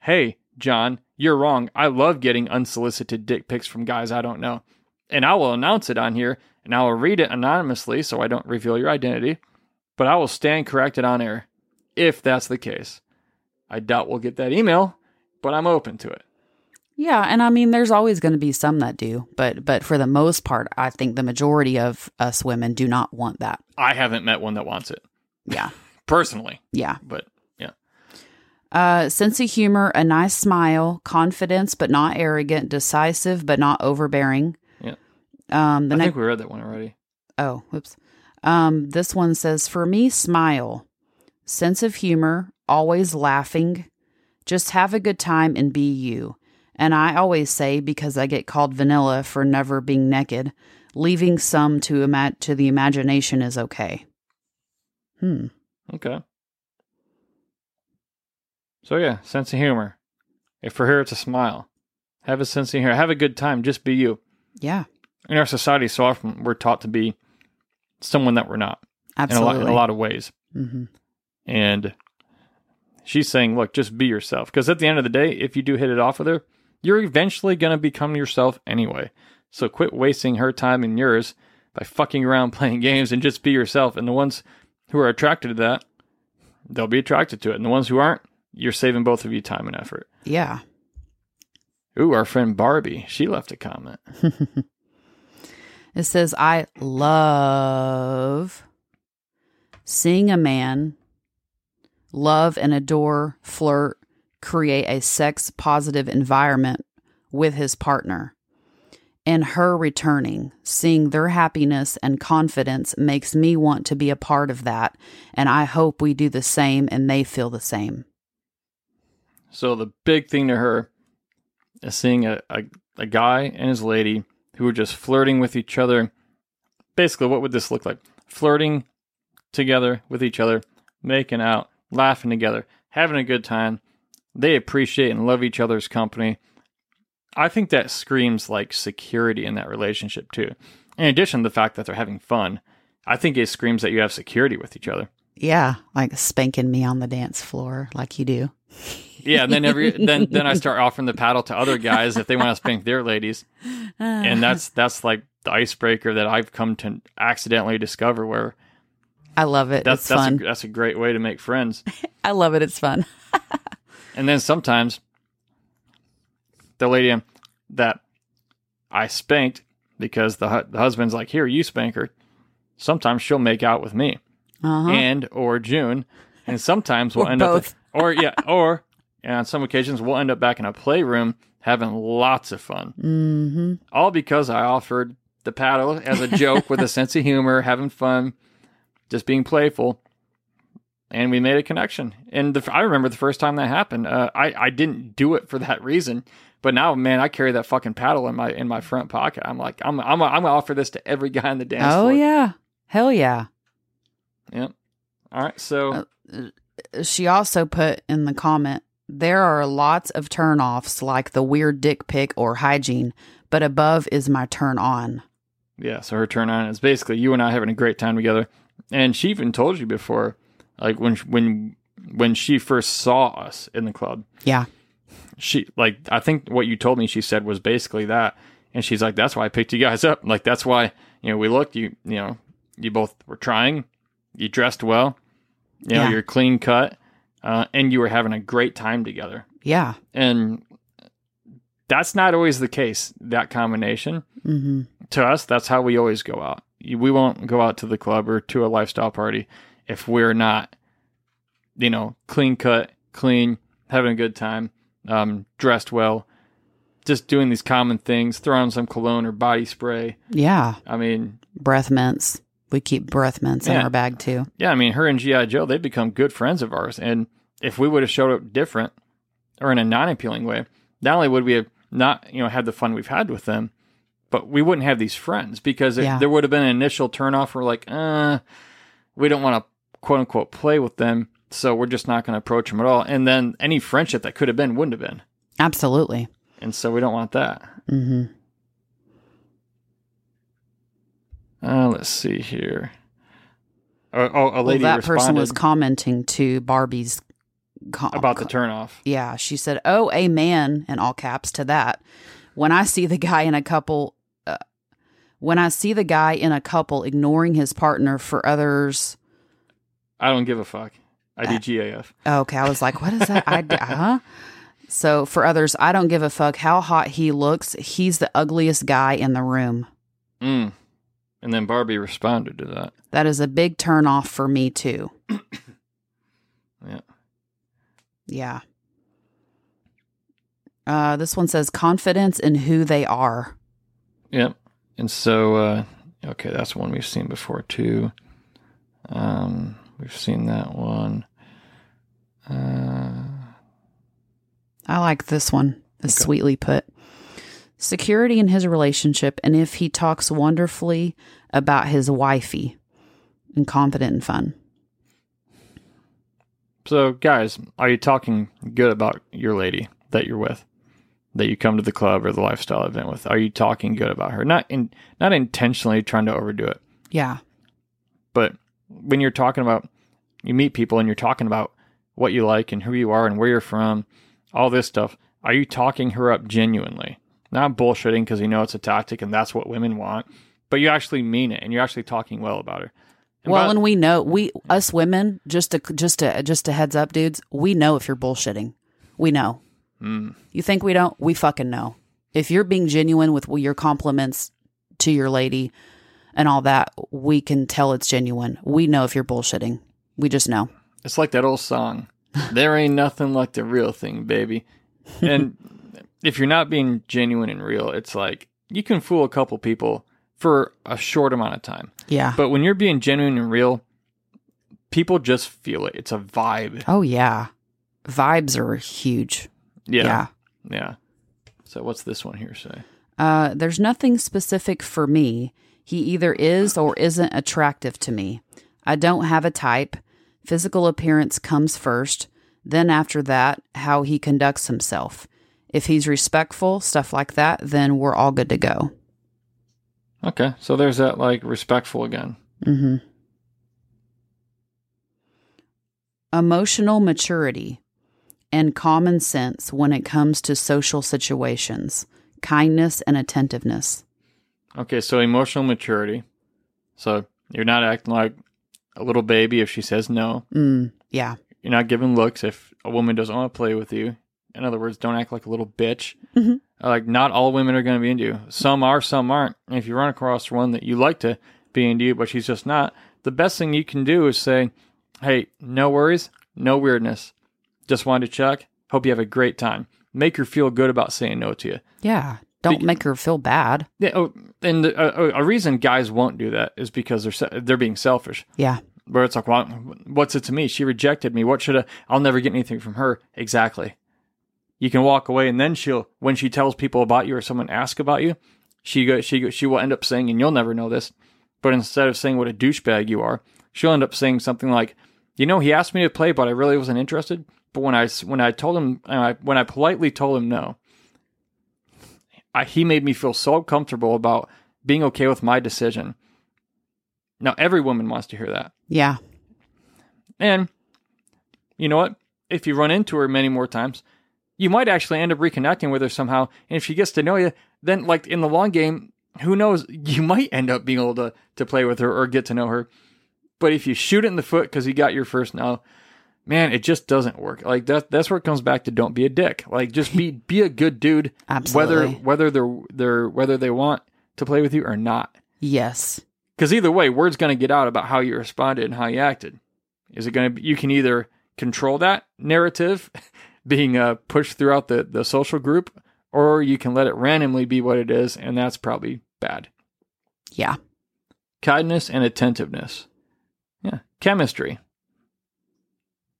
hey, John, you're wrong. I love getting unsolicited dick pics from guys I don't know. And I will announce it on here and I will read it anonymously so I don't reveal your identity, but I will stand corrected on air if that's the case. I doubt we'll get that email, but I'm open to it. Yeah, and I mean, there's always going to be some that do, but but for the most part, I think the majority of us women do not want that. I haven't met one that wants it Yeah, personally, yeah. but yeah. Uh, sense of humor, a nice smile, confidence but not arrogant, decisive but not overbearing. Yeah. Um, the I next. think we read that one already. Oh, whoops. Um, this one says for me, smile, sense of humor, always laughing, just have a good time and be you. And I always say because I get called vanilla for never being naked, leaving some to ima- to the imagination is okay. Hmm. Okay. So yeah, sense of humor. If for her, it's a smile. Have a sense of humor. Have a good time. Just be you. Yeah. In our society, so often we're taught to be someone that we're not in a Absolutely. lot in a lot of ways. hmm And she's saying, look, just be yourself. Because at the end of the day, if you do hit it off with her, you're eventually going to become yourself anyway. So quit wasting her time and yours by fucking around playing games and just be yourself. And the ones who are attracted to that, they'll be attracted to it. And the ones who aren't, you're saving both of you time and effort. Yeah. Ooh, our friend Barbie, she left a comment. It says, I love seeing a man love and adore, flirt, create a sex positive environment with his partner. And her returning, seeing their happiness and confidence makes me want to be a part of that. And I hope we do the same and they feel the same. So the big thing to her is seeing a, a, a guy and his lady who are just flirting with each other. Basically, what would this look like? Flirting together with each other, making out, laughing together, having a good time. They appreciate and love each other's company. I think that screams like security in that relationship too. In addition to the fact that they're having fun, I think it screams that you have security with each other. Yeah, like spanking me on the dance floor like you do. Yeah, and then every then then I start offering the paddle to other guys if they want to spank their ladies, and that's that's like the icebreaker that I've come to accidentally discover. Where I love it. that's it's that's fun. a, that's a great way to make friends. I love it. It's fun. And then sometimes the lady that I spanked because the hu- the husband's like, "Here, you spank her." Sometimes she'll make out with me Uh-huh. and or June, and sometimes we'll end both. up or yeah or and on some occasions we'll end up back in a playroom having lots of fun. hmm all because I offered the paddle as a joke with a sense of humor, having fun, just being playful, and we made a connection. And the, I remember the first time that happened. Uh, I I didn't do it for that reason, but now, man, I carry that fucking paddle in my in my front pocket. I'm like, I'm I'm I'm gonna offer this to every guy in the dance Oh floor. yeah, hell yeah. Yep. All right, so Uh, She also put in the comment, there are lots of turnoffs like the weird dick pic or hygiene, but above is my turn on. Yeah, so her turn on is basically you and I having a great time together. And she even told you before, like when when when she first saw us in the club, Yeah. she like I think what you told me she said was basically that. And she's like, That's why I picked you guys up. Like that's why, you know, we looked, you you know, you both were trying, you dressed well, you know, Yeah. you're clean cut, uh, and you were having a great time together. Yeah. And that's not always the case, that combination hmm to us, that's how we always go out. We won't go out to the club or to a lifestyle party if we're not you know, clean cut, clean, having a good time, um, dressed well, just doing these common things, throwing on some cologne or body spray. Yeah. I mean, Breath mints. We keep breath mints in our bag too. yeah, I mean, her and G.I. Joe, they've become good friends of ours. And if we would have showed up different or in a non appealing way, not only would we have not, you know, had the fun we've had with them, but we wouldn't have these friends because it, Yeah. there would have been an initial turnoff. We're like, uh, we don't want to quote unquote play with them. So we're just not going to approach them at all. And then any friendship that could have been wouldn't have been. Absolutely. And so we don't want that. hmm Uh, let's see here. Oh, oh a Well, lady that responded person was commenting to Barbie's co- about the turnoff. Yeah, she said, "Oh, amen," in all caps to that. When I see the guy in a couple, when I see the guy in a couple ignoring his partner for others. I don't give a fuck. I Uh, do GAF. Okay, I was like, "What is that?" I d- huh? So for others, I don't give a fuck how hot he looks. He's the ugliest guy in the room. Mm. And then Barbie responded to that. That is a big turn off for me too. Yeah. Yeah. Uh, this one says confidence in who they are. Yep. And so, uh, okay, that's one we've seen before too. Um, we've seen that one. Uh, I like this one. It's Okay. sweetly put. Security in his relationship, and if he talks wonderfully about his wifey, and confident and fun. so, guys, are you talking good about your lady that you're with, that you come to the club or the lifestyle event with? Are you talking good about her? Not in, not intentionally trying to overdo it, Yeah, but when you're talking about, you meet people and you're talking about what you like and who you are and where you're from, all this stuff. Are you talking her up genuinely? Not bullshitting because you know it's a tactic and that's what women want, but you actually mean it and you're actually talking well about her. And well, by- and we know we us women just to just to just a heads up, dudes. We know if you're bullshitting. We know. Mm. You think we don't? We fucking know. If you're being genuine with your compliments to your lady and all that, we can tell it's genuine. We know if you're bullshitting. We just know. It's like that old song. there ain't nothing like the real thing, baby. And if you're not being genuine and real, it's like you can fool a couple people for a short amount of time. Yeah. But when you're being genuine and real, people just feel it. It's a vibe. oh yeah. Vibes are huge. Yeah. yeah. Yeah. So what's this one here say? Uh, there's nothing specific for me. He either is or isn't attractive to me. I don't have a type. Physical appearance comes first. Then, after that, how he conducts himself. If he's respectful, stuff like that, then we're all good to go. Okay. So there's that like respectful again. Mm-hmm. Emotional maturity and common sense when it comes to social situations, kindness and attentiveness. Okay, so emotional maturity. So you're not acting like a little baby if she says no. Mm, yeah. You're not giving looks if a woman doesn't want to play with you. In other words, don't act like a little bitch. Mhm. Uh, Like not all women are going to be into you. Some are, some aren't. And if you run across one that you like to be into you, but she's just not, the best thing you can do is say, "Hey, no worries, no weirdness. Just wanted to check. Hope you have a great time. Make her feel good about saying no to you." Yeah. Don't Be- make her feel bad. Yeah, oh, and the, a, a reason guys won't do that is because they're se- they're being selfish. Yeah. Where it's like, well, what's it to me? She rejected me. What should I? I'll never get anything from her. Exactly. You can walk away, and then she'll, when she tells people about you or someone asks about you, she go, she go, she will end up saying, and you'll never know this, but instead of saying what a douchebag you are, she'll end up saying something like, you know, he asked me to play, but I really wasn't interested. But when I when I told him, and I, when I politely told him no, I, he made me feel so comfortable about being okay with my decision. Now, every woman wants to hear that. Yeah. And you know what? If you run into her many more times, you might actually end up reconnecting with her somehow. And if she gets to know you, then like in the long game, who knows? You might end up being able to to play with her or get to know her. But if you shoot it in the foot because you got your first no, man, it just doesn't work. Like that that's where it comes back to don't be a dick. Like just be be a good dude. Absolutely. whether whether they're they're whether they want to play with you or not. Yes. Because either way, word's going to get out about how you responded and how you acted. Is it going to you can either control that narrative being uh, pushed throughout the, the social group, or you can let it randomly be what it is, and that's probably bad. Yeah. Kindness and attentiveness. Yeah. Chemistry.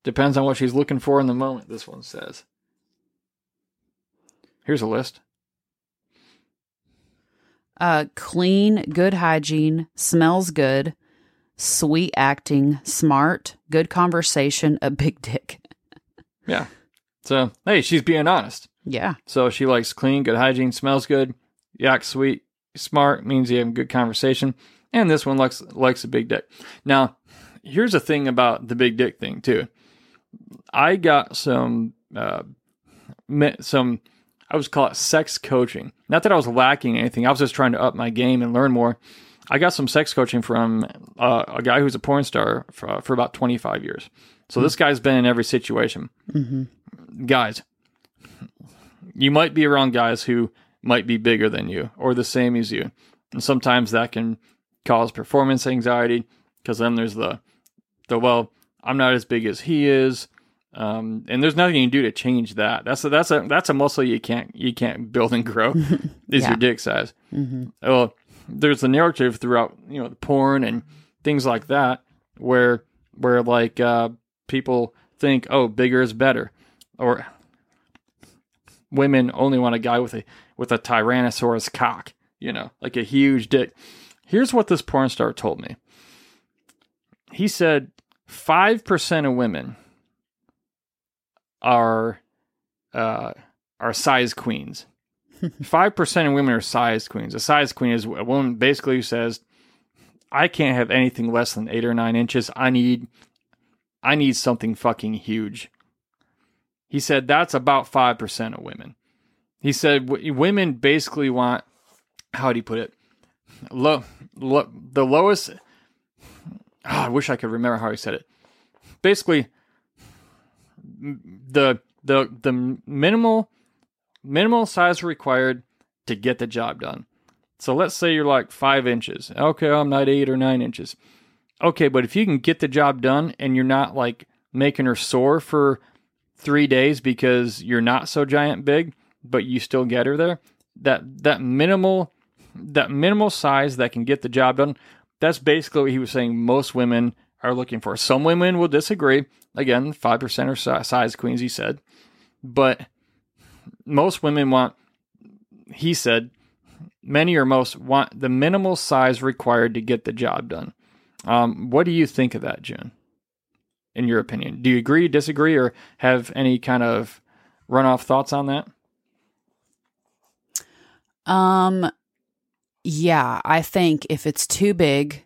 Depends on what she's looking for in the moment, this one says. Here's a list. Uh, clean, good hygiene, smells good, sweet acting, smart, good conversation, a big dick. Yeah. So, hey, she's being honest. Yeah. So she likes clean, good hygiene, smells good, yak sweet, smart, means you have a good conversation. And this one likes likes a big dick. Now, here's a thing about the big dick thing too. I got some uh, me- some I was call it sex coaching. Not that I was lacking anything. I was just trying to up my game and learn more. I got some sex coaching from uh, a guy who's a porn star for, for about 25 years. So this guy's been in every situation. Guys, you might be around guys who might be bigger than you or the same as you. And sometimes that can cause performance anxiety because then there's the, the, well, I'm not as big as he is. Um, and there's nothing you can do to change that. That's a, that's a, that's a muscle you can't, you can't build and grow is Yeah. your dick size. hmm Well, there's a narrative throughout, you know, the porn and things like that where, where like, uh, people think, oh, bigger is better. Or women only want a guy with a with a tyrannosaurus cock, you know, like a huge dick. Here's what this porn star told me. He said 5% of women are uh are size queens. 5% of women are size queens. A size queen is a woman basically who says I can't have anything less than 8 or 9 inches. I need I need something fucking huge. He said that's about 5% of women. He said w- women basically want, how do you put it? Low, lo, the lowest, ah, I wish I could remember how he said it. Basically, the, the, the minimal, minimal size required to get the job done. So let's say you're like five inches. Okay, I'm not eight or nine inches. Okay, but if you can get the job done and you're not like making her sore for three days because you're not so giant big, but you still get her there, that that minimal that minimal size that can get the job done, that's basically what he was saying most women are looking for. Some women will disagree. Again, five percent are si- size queens, he said. But most women want he said many or most want the minimal size required to get the job done. Um, what do you think of that, June? In your opinion, do you agree, disagree, or have any kind of runoff thoughts on that? Um, yeah, I think if it's too big,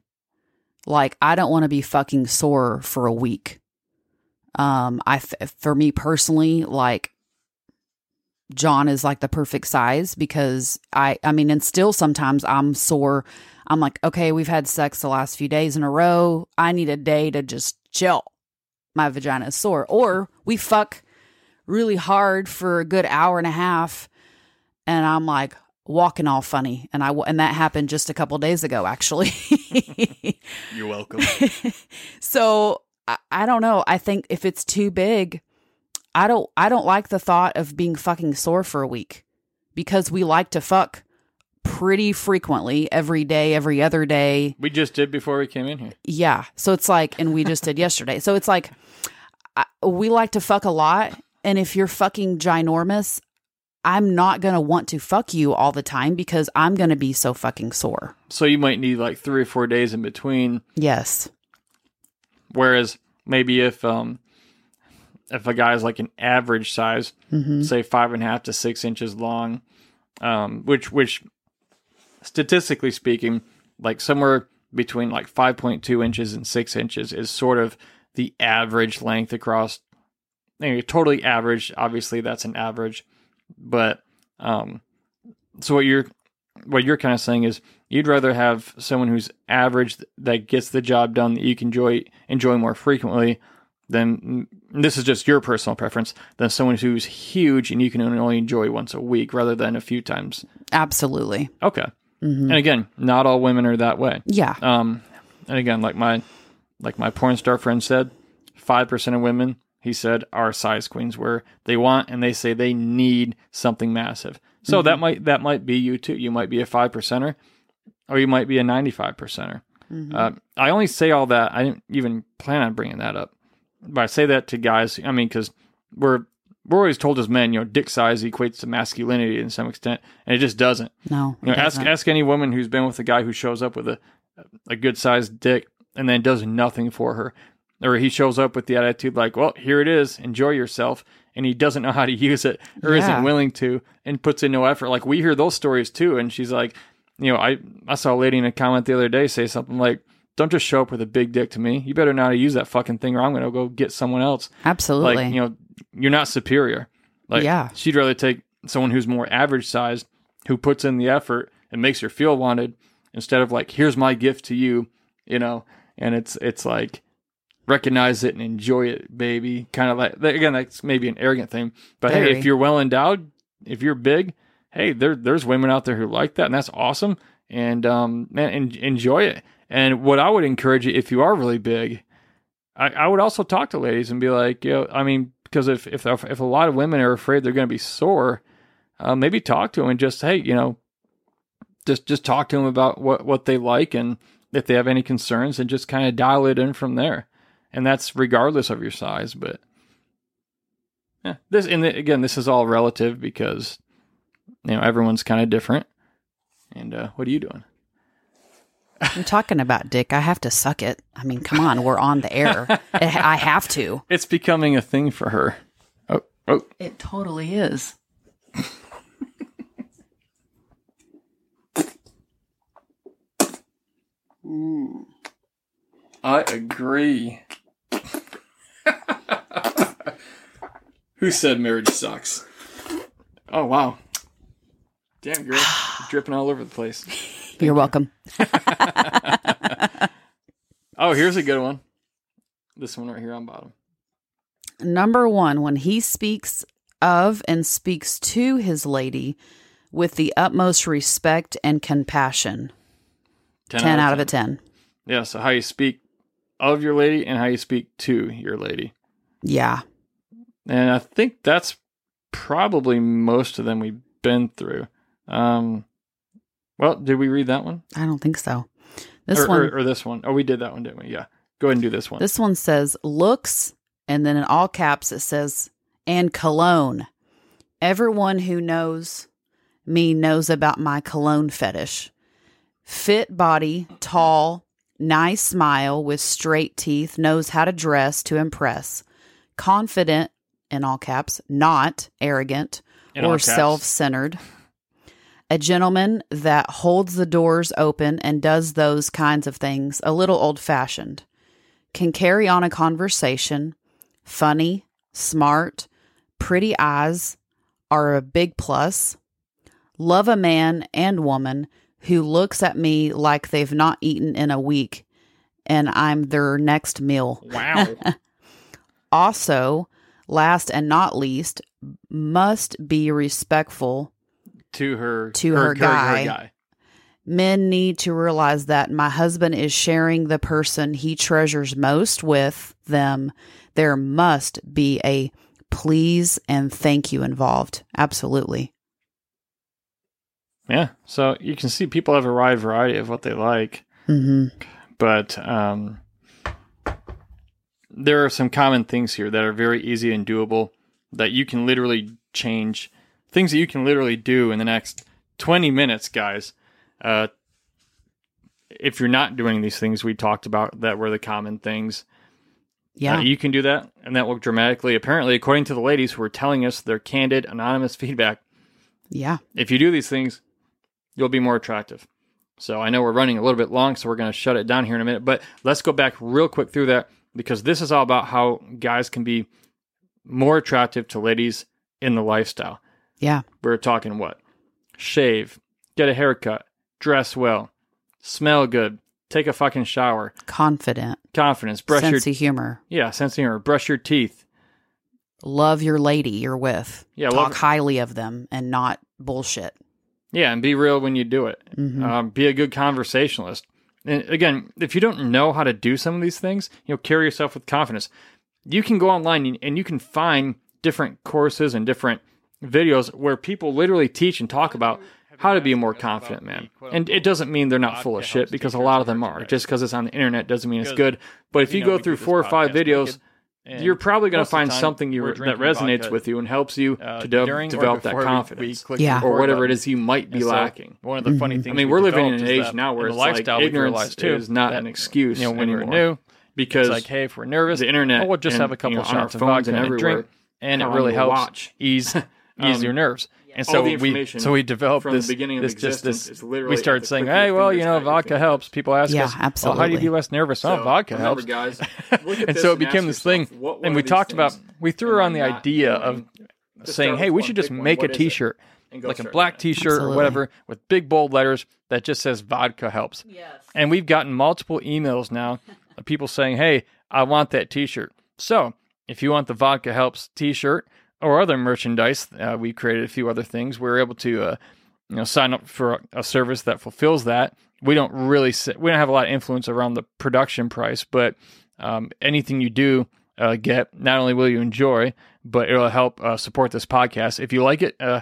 like I don't want to be fucking sore for a week. Um, I for me personally, like John is like the perfect size because I, I mean, and still sometimes I'm sore. I'm like, okay, we've had sex the last few days in a row. I need a day to just chill. My vagina is sore, or we fuck really hard for a good hour and a half, and I'm like walking all funny, and I and that happened just a couple days ago, actually. You're welcome. so I, I don't know. I think if it's too big, I don't I don't like the thought of being fucking sore for a week because we like to fuck pretty frequently every day, every other day. we just did before we came in here. Yeah. So it's like, and we just did yesterday. So it's like, I, we like to fuck a lot. And if you're fucking ginormous, I'm not going to want to fuck you all the time because I'm going to be so fucking sore. So you might need like three or four days in between. Yes. Whereas maybe if um if a guy's like an average size, hmm say five and a half to six inches long, um, which which statistically speaking, like somewhere between like five point two inches and six inches is sort of the average length across. Anyway, totally average. Obviously, that's an average, but um, so what you're what you're kind of saying is you'd rather have someone who's average that gets the job done that you can enjoy enjoy more frequently than this is just your personal preference than someone who's huge and you can only enjoy once a week rather than a few times. Absolutely. Okay. hmm And again, not all women are that way. Yeah. Um, and again, like my like my porn star friend said, five percent of women he said, are size queens where they want and they say they need something massive. So Mm-hmm. that might that might be you too. You might be a five percenter, or you might be a ninety-five percenter. Mhm. Uh, I only say all that. I didn't even plan on bringing that up, but I say that to guys. I mean, because we're we're always told as men, you know, dick size equates to masculinity in some extent, and it just doesn't. no, You know, ask doesn't. ask any woman who's been with a guy who shows up with a a good sized dick and then does nothing for her, or he shows up with the attitude like, "Well, here it is, enjoy yourself," and he doesn't know how to use it or Yeah. isn't willing to, and puts in no effort. Like we hear those stories too, and she's like, you know, I I saw a lady in a comment the other day say something like. Don't just show up with a big dick to me. You better know how to use that fucking thing, or I'm going to go get someone else Absolutely. like you know you're not superior like Yeah. she'd rather take someone who's more average sized who puts in the effort and makes her feel wanted instead of like here's my gift to you you know and it's it's like recognize it and enjoy it baby. Kind of like again that's maybe an arrogant thing but hey if you're well endowed if you're big hey there there's women out there who like that and that's awesome. And um man en- enjoy it. And what i would encourage you if you are really big I, I would also talk to ladies and be like, you know, I mean, because if if if a lot of women are afraid they're going to be sore, uh, maybe talk to them and just hey, you know, just just talk to them about what what they like and if they have any concerns and just kind of dial it in from there, and that's regardless of your size. But yeah, this and the, again, this is all relative because you know everyone's kind of different. And uh, what are you doing? I'm talking about dick. I have to suck it. I mean, come on, we're on the air. I have to. It's becoming a thing for her. Oh, oh, It totally is. I agree. Who said marriage sucks? Oh wow. Damn girl. dripping all over the place. You're welcome. Oh, here's a good one. This one right here on bottom. Number one, when he speaks of and speaks to his lady with the utmost respect and compassion. 10, out of a 10. Yeah, so how you speak of your lady and how you speak to your lady. Yeah. And I think that's probably most of them we've been through. Um well, did we read that one? I don't think so. This or, one or, or this one? Oh, we did that one, didn't we? Yeah. Go ahead and do this one. This one says looks, and then in all caps it says, and cologne. Everyone who knows me knows about my cologne fetish. Fit body, tall, nice smile with straight teeth, knows how to dress to impress. Confident, in all caps, not arrogant In or self centered. A gentleman that holds the doors open and does those kinds of things, a little old fashioned. Can carry on a conversation, funny, smart, pretty eyes are a big plus. Love a man and woman who looks at me like they've not eaten in a week and I'm their next meal. Wow. Also, last and not least, must be respectful to her To her guy. Men need to realize that my husband is sharing the person he treasures most with them. There must be a please and thank you involved. Absolutely. Yeah. So you can see people have a wide variety of what they like, hmm but um, there are some common things here that are very easy and doable that you can literally change. Things that you can literally do in the next 20 minutes, guys. Uh, if you're not doing these things we talked about that were the common things, Yeah. Uh, you can do that, and that will dramatically, apparently, according to the ladies who are telling us their candid, anonymous feedback, yeah. if you do these things, you'll be more attractive. So I know we're running a little bit long, so we're going to shut it down here in a minute. But let's go back real quick through that because this is all about how guys can be more attractive to ladies in the lifestyle. Yeah. We're talking what? Shave, get a haircut, dress well, smell good, take a fucking shower, Confident. confidence, brush sense your of humor. yeah, sense of humor, brush your teeth. Love your lady you're with. Yeah, Talk highly of them and not bullshit. Yeah, and be real when you do it. Mhm. Um, be a good conversationalist. And again, if you don't know how to do some of these things, you know, carry yourself with confidence. you can go online and- and you can find different courses and different videos where people literally teach and talk about how to be a more confident man. And it doesn't mean they're not full of shit because a lot of them are. Just because it's on the internet doesn't mean it's good. But if you go through four or five videos, you're probably going to find something you that resonates with you and helps you to de- develop that confidence Yeah. or whatever it is you might be lacking. One of the funny things I mean, we we're living in an age now where it's lifestyle like we've ignorance too is not that, an excuse. You know, when anymore. you're new, because it's like, hey, if we're nervous, the internet well, we'll just and, have a couple you know, on our shots of phones vodka and and, a everywhere, drink, and it really helps watch. ease ease Um, your nerves. And so we so we developed from the this beginning of this just this we started saying, hey, well, you know, vodka helps. People ask Yeah, us, well, how do you be less nervous? oh, So, vodka remember, helps. guys. And so it and became this thing, what and we talked about we threw am around the idea of saying, hey, we should just make a What is it? T-shirt, like a black. T-shirt or whatever, with big bold letters that just says vodka helps. Yes. And we've gotten multiple emails now of people saying, hey, I want that T-shirt. So if you want the vodka helps T-shirt or other merchandise, uh, we created a few other things. We were able to, uh, you know, sign up for a, service that fulfills that. We don't really, we don't have a lot of influence around the production price, but um, anything you do uh, get, not only will you enjoy, but it'll help uh, support this podcast. If you like it, uh,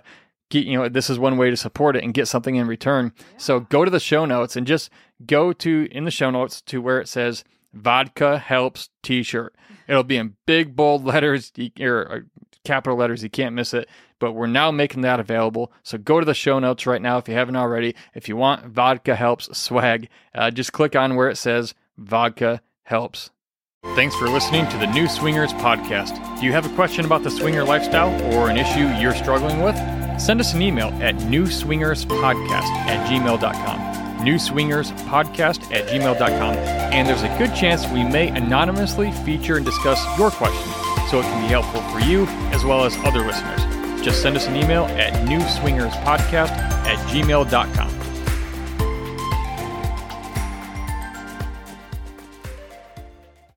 get, you know, this is one way to support it and get something in return. So go to the show notes and just go to in the show notes to where it says vodka helps t-shirt. It'll be in big bold letters or uh, capital letters. You can't miss it. But we're now making that available. So go to the show notes right now if you haven't already. If you want vodka helps swag, uh, just click on where it says vodka helps. Thanks for listening to the New Swingers podcast. Do you have a question about the swinger lifestyle or an issue you're struggling with? Send us an email at newswingerspodcast at gmail.com. Newswingerspodcast at gmail.com. And there's a good chance we may anonymously feature and discuss your question so it can be helpful for you as well as other listeners. Just send us an email at newswingerspodcast at gmail.com.